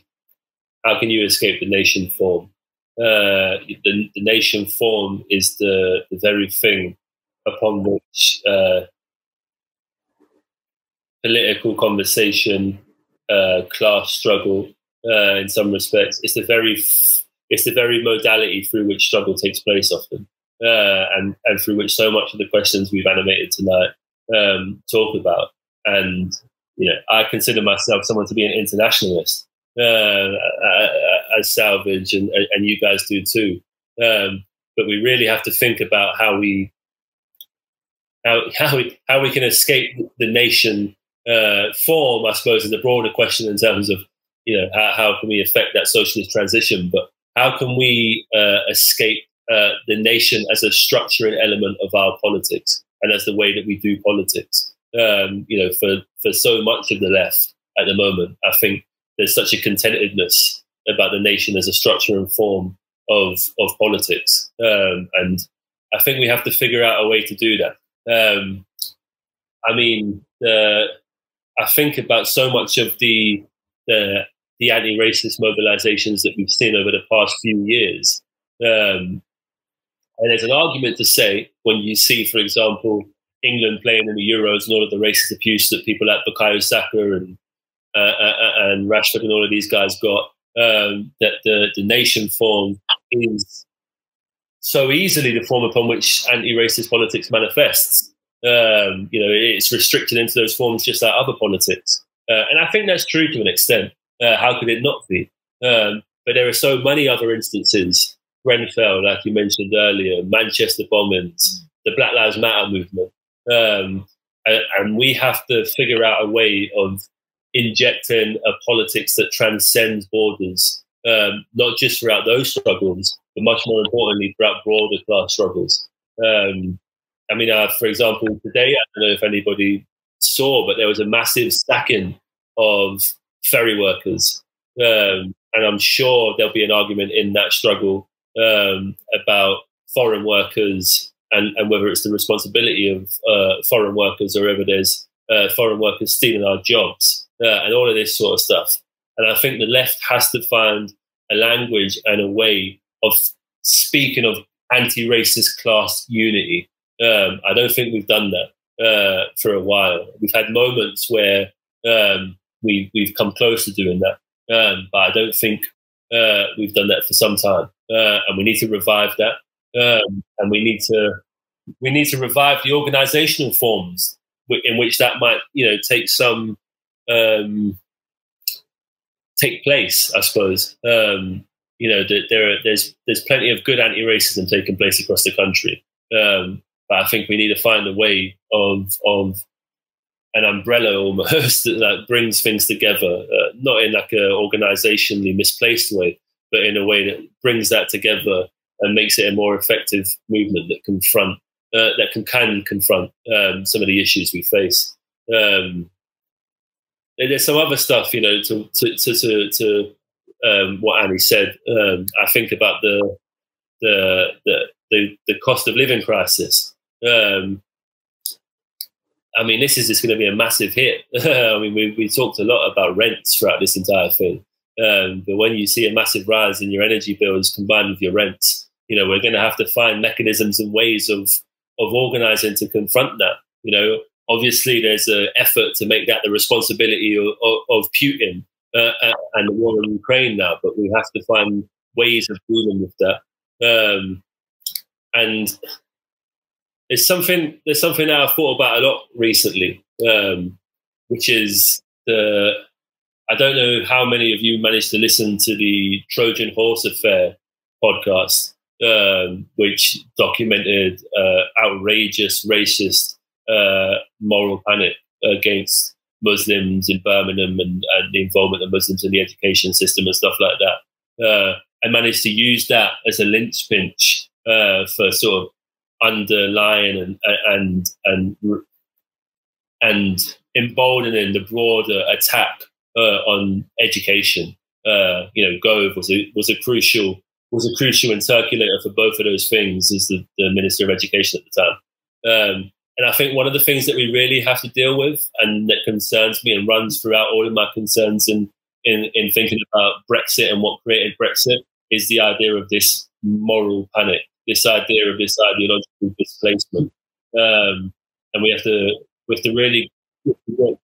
How can you escape the nation form? Uh, the, the nation form is the, the very thing upon which uh, political conversation, uh, class struggle uh, in some respects. It's the very it's the very modality through which struggle takes place often, uh, and and through which so much of the questions we've animated tonight um, talk about. And you know, I consider myself someone to be an internationalist, uh, as Salvage and and you guys do too. Um, but we really have to think about how we how how we how we can escape the nation uh, form, I suppose, is a broader question in terms of you know how, how can we affect that socialist transition, but how can we uh, escape uh, the nation as a structuring element of our politics and as the way that we do politics? Um, you know, for for so much of the left at the moment, I think there's such a contentedness about the nation as a structure and form of of politics, um, and I think we have to figure out a way to do that. Um, I mean, the, I think about so much of the the, the anti-racist mobilizations that we've seen over the past few years, um, and there's an argument to say when you see, for example, England playing in the Euros and all of the racist abuse that people like Bukayo Saka and uh, uh, uh, and Rashford and all of these guys got, um, that the, the nation form is so easily the form upon which anti-racist politics manifests. Um, you know, it's restricted into those forms just like other politics. Uh, and I think that's true to an extent. Uh, how could it not be? Um, but there are so many other instances. Grenfell, like you mentioned earlier, Manchester bombings, the Black Lives Matter movement. Um, and, and, we have to figure out a way of injecting a politics that transcends borders, um, not just throughout those struggles, but much more importantly throughout broader class struggles. Um, I mean, uh, for example, today, I don't know if anybody saw, but there was a massive stacking of ferry workers. Um, and I'm sure there'll be an argument in that struggle um, about foreign workers and, and whether it's the responsibility of uh, foreign workers or whether there's uh, foreign workers stealing our jobs uh, and all of this sort of stuff. And I think the left has to find a language and a way of speaking of anti-racist class unity. Um, I don't think we've done that uh, for a while. We've had moments where um, we, we've come close to doing that, um, but I don't think uh, we've done that for some time, uh, and we need to revive that. Um, and we need to we need to revive the organizational forms in which that might you know take some um, take place. I suppose um, you know there are, there's there's plenty of good anti-racism taking place across the country, um, but I think we need to find a way of of an umbrella almost that, that brings things together, uh, not in like a organizationally misplaced way, but in a way that brings that together and makes it a more effective movement that confront uh, that can can confront um, some of the issues we face. Um, there's some other stuff, you know, to to to, to, to um, what Annie said. Um, I think about the the the, the cost of living crisis. Um, I mean, this is just going to be a massive hit. I mean, we, we talked a lot about rents throughout this entire thing. Um, but when you see a massive rise in your energy bills combined with your rents, you know, we're going to have to find mechanisms and ways of of organizing to confront that. You know, obviously there's an effort to make that the responsibility of, of, Putin uh, and the war in Ukraine now, but we have to find ways of dealing with that. Um, and there's something there's something that I've thought about a lot recently, um, which is the I don't know how many of you managed to listen to the Trojan Horse Affair podcast, um, which documented uh, outrageous racist uh, moral panic against Muslims in Birmingham and, and, the involvement of Muslims in the education system and stuff like that. Uh, I managed to use that as a linchpin uh, for sort of underlying and and and and emboldening the broader attack uh, on education. Uh, you know, Gove was a was a crucial was a crucial interculator for both of those things as the, the Minister of Education at the time. Um, and I think one of the things that we really have to deal with, and that concerns me and runs throughout all of my concerns in, in, in thinking about Brexit and what created Brexit, is the idea of this moral panic, this idea of this ideological displacement. Um, and we have to we have to really look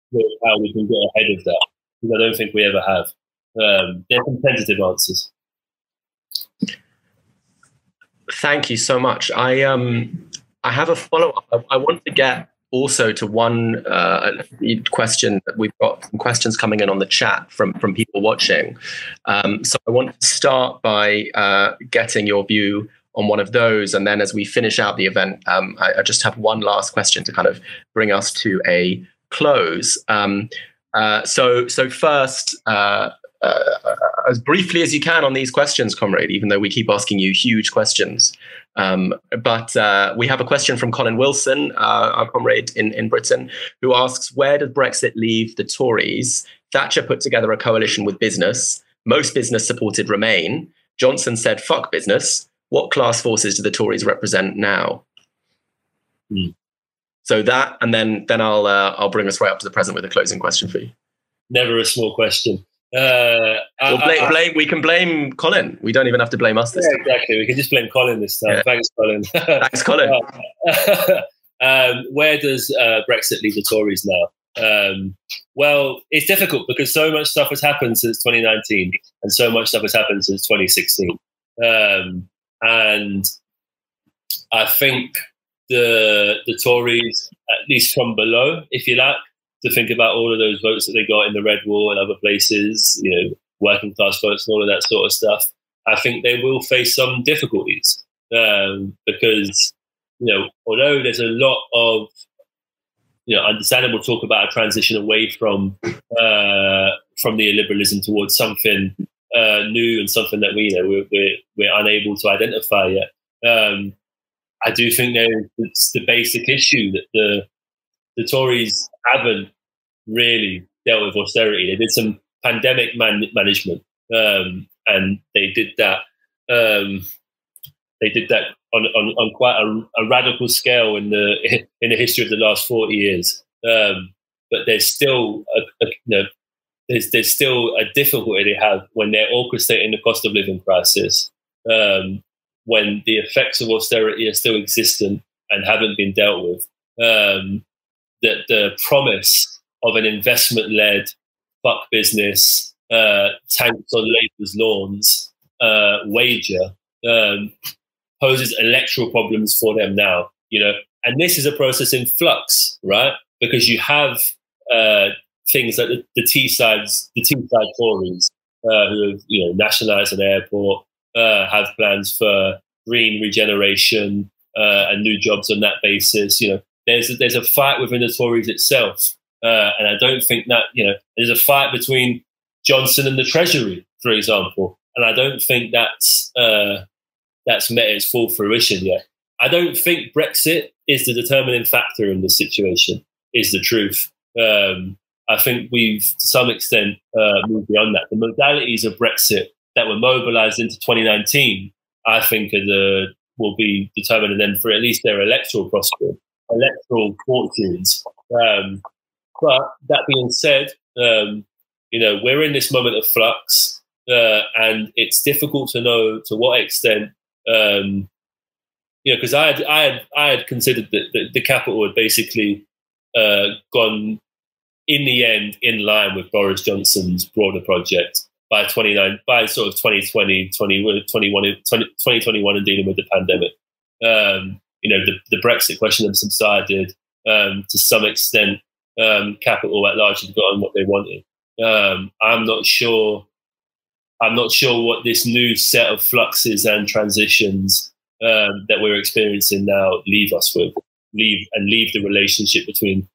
how we can get ahead of that. Because I don't think we ever have. Um, they're some tentative answers. Thank you so much. I um I have a follow up. I, I want to get also to one uh, question that we've got some questions coming in on the chat from from people watching. Um, so I want to start by uh, getting your view on one of those, and then as we finish out the event, um, I, I, just have one last question to kind of bring us to a close. Um, uh, so, so first, uh, uh, as briefly as you can on these questions, comrade. Even though we keep asking you huge questions, um, but uh, we have a question from Colin Wilson, uh, our comrade in in Britain, who asks, "Where does Brexit leave the Tories? Thatcher put together a coalition with business. Most business supported Remain. Johnson said, "Fuck business." What class forces do the Tories represent now? Mm. So that, and then then I'll uh, I'll bring us right up to the present with a closing question for you. Never a small question. Uh, well, blame, I, blame, we can blame Colin. We don't even have to blame us this yeah, time. Exactly. We can just blame Colin this time. Yeah. Thanks, Colin. Thanks, Colin. um, where does uh, Brexit leave the Tories now? Um, well, it's difficult because so much stuff has happened since 2019 and so much stuff has happened since 2016. Um, and I think the the Tories, at least from below, if you like, to think about all of those votes that they got in the Red Wall and other places, you know, working class votes and all of that sort of stuff. I think they will face some difficulties um, because, you know, although there's a lot of, you know, understandable talk about a transition away from uh, from neoliberalism towards something uh, new and something that we, you know, we're, we're, we're unable to identify yet. Um, I do think there's the basic issue that the the Tories haven't really dealt with austerity. They did some pandemic man- management, um, and they did that. Um, they did that on, on, on quite a, a, radical scale in the in the history of the last forty years. Um, but there's still a, a, you know, there's there's still a difficulty they have when they're orchestrating the cost of living crisis, um, when the effects of austerity are still existent and haven't been dealt with. Um, that the promise of an investment led fuck business, uh, tanks on Labour's lawns uh, wager um, poses electoral problems for them now, you know. And this is a process in flux, right? Because you have uh, things like the, Teessides, the Teesside Tories, uh, who have you know nationalised an airport, uh, have plans for green regeneration uh, and new jobs on that basis. You know, there's a, there's a fight within the Tories itself, uh, and I don't think that you know there's a fight between Johnson and the Treasury, for example, and I don't think that's uh, that's met its full fruition yet. I don't think Brexit is the determining factor in this situation. Is the truth. Um, I think we've to some extent uh, moved beyond that. The modalities of Brexit that were mobilised into 2019, I think, are the will be determining them for at least their electoral prospect electoral fortunes. Um, but that being said, um, you know, we're in this moment of flux, uh, and it's difficult to know to what extent, um, you know, because I had, I had, I had considered that the, the capital had basically uh, gone in the end in line with Boris Johnson's broader project by 29 by sort of 2020 2021 2021 and dealing with the pandemic um, you know, the, the Brexit question has subsided um, to some extent. Um, capital at large has gotten what they wanted. Um, I'm not sure. I'm not sure what this new set of fluxes and transitions um, that we're experiencing now leave us with, leave and leave the relationship between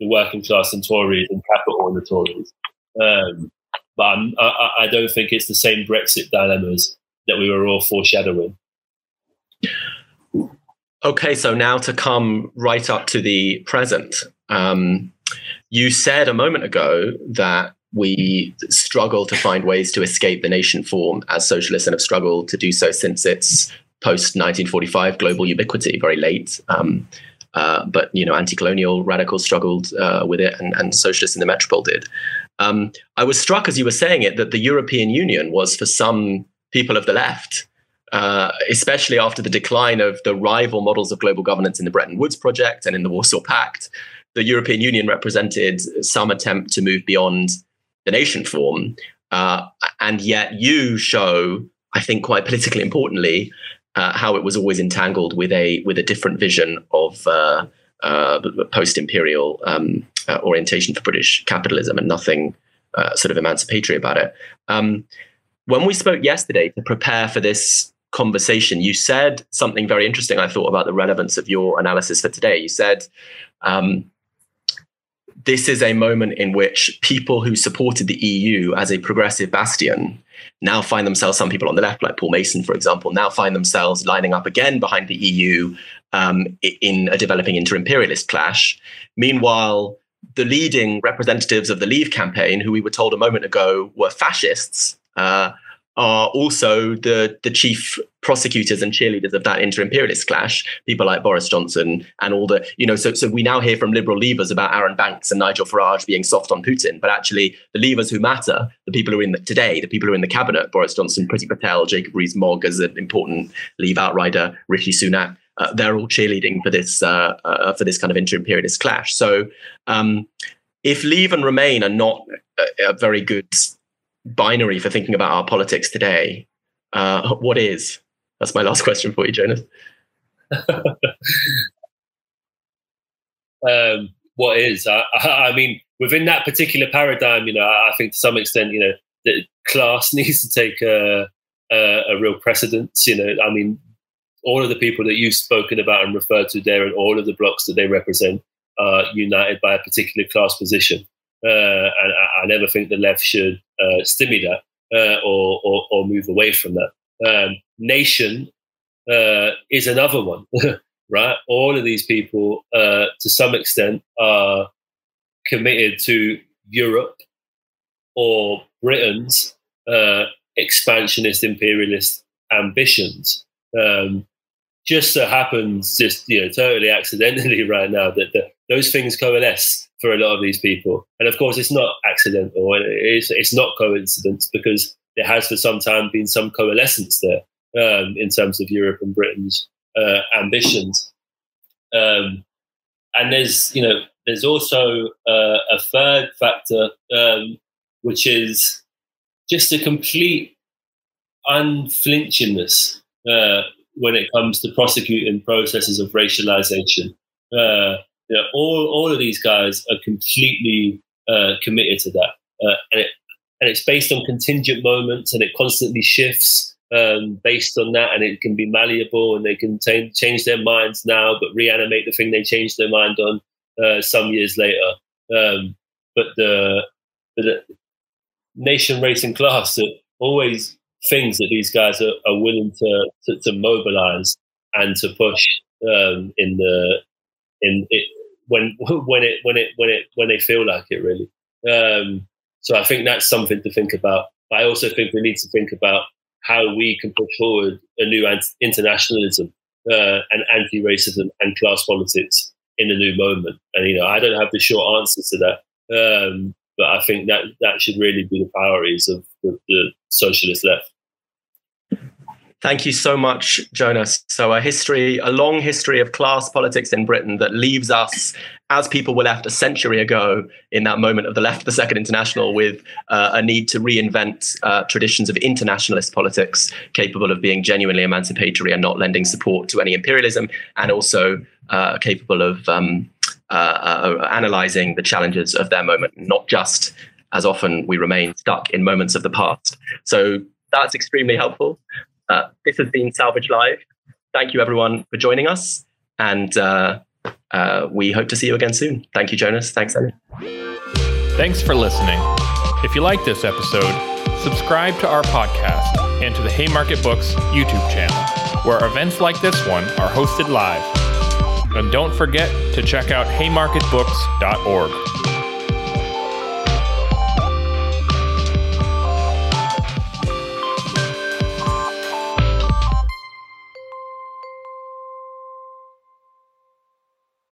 the working class and Tories and capital and the Tories. Um, but I, I don't think it's the same Brexit dilemmas that we were all foreshadowing. Okay, so now to come right up to the present. Um, you said a moment ago that we struggle to find ways to escape the nation form as socialists and have struggled to do so since its post 1945 global ubiquity, very late. Um, uh, but you know, anti-colonial radicals struggled uh, with it, and, and, socialists in the metropole did. Um, I was struck as you were saying it that the European Union was for some people of the left uh, especially after the decline of the rival models of global governance in the Bretton Woods Project and in the Warsaw Pact, the European Union represented some attempt to move beyond the nation form. Uh, and yet you show, I think, quite politically importantly, uh, how it was always entangled with a with a different vision of uh, uh, post-imperial um, orientation for British capitalism and nothing sort of emancipatory about it. Um, when we spoke yesterday to prepare for this conversation, you said something very interesting, I thought, about the relevance of your analysis for today. You said um, this is a moment in which people who supported the EU as a progressive bastion now find themselves, some people on the left, like Paul Mason, for example, now find themselves lining up again behind the EU um, in a developing inter imperialist clash. Meanwhile, the leading representatives of the Leave campaign, who we were told a moment ago were fascists, uh, are also the, the chief prosecutors and cheerleaders of that inter-imperialist clash, people like Boris Johnson and all the, you know, so, so we now hear from liberal leavers about Arron Banks and Nigel Farage being soft on Putin, but actually the leavers who matter, the people who are in the, today, the people who are in the cabinet, Boris Johnson, Priti Patel, Jacob Rees-Mogg as an important Leave outrider, Rishi Sunak, uh, they're all cheerleading for this uh, uh, for this kind of inter-imperialist clash. So um, if Leave and Remain are not a, a very good binary for thinking about our politics today, uh, what is? That's my last question for you, Jonas. um, what is? I, I, mean, within that particular paradigm, you know, I think to some extent, you know, the class needs to take a, a, a real precedence. You know, I mean, all of the people that you've spoken about and referred to there, and all of the blocks that they represent, are united by a particular class position. Uh, and I, I, never think the left should uh, stimulate uh, or, or, or, move away from that. Um, nation is another one, right? All of these people, to some extent, are committed to Europe or Britain's uh, expansionist imperialist ambitions. Um, just so happens, just you know, totally accidentally, right now, that those things coalesce for a lot of these people. And of course, it's not accidental. It's, it's not coincidence because there has for some time been some coalescence there um, in terms of Europe and Britain's uh, ambitions. Um, and there's, you know, there's also uh, a third factor, um, which is just a complete unflinchingness uh, when it comes to prosecuting processes of racialization. Uh, you know, all all of these guys are completely uh, committed to that, uh, and it and it's based on contingent moments, and it constantly shifts um, based on that, and it can be malleable, and they can t- change their minds now, but reanimate the thing they changed their mind on uh, some years later. Um, but the, the nation racing class are always things that these guys are, are willing to, to, to mobilize and to push um, in the in it when when it when it when it when they feel like it really. Um, so I think that's something to think about. But I also think we need to think about how we can push forward a new internationalism uh, and anti-racism and class politics in a new moment. And you know, I don't have the short answers to that, um, but I think that that should really be the priorities of the, the socialist left. Thank you so much, Jonas. So, a history, a long history of class politics in Britain that leaves us, as people were left a century ago, in that moment of the left, the Second International, with uh, a need to reinvent uh, traditions of internationalist politics capable of being genuinely emancipatory and not lending support to any imperialism, and also uh, capable of um, uh, uh, analyzing the challenges of their moment, not just as often we remain stuck in moments of the past. So, that's extremely helpful. Uh, this has been Salvage Live. Thank you, everyone, for joining us. And uh, uh, we hope to see you again soon. Thank you, Jonas. Thanks, Ellie. Thanks for listening. If you like this episode, subscribe to our podcast and to the Haymarket Books YouTube channel, where events like this one are hosted live. And don't forget to check out haymarketbooks.org.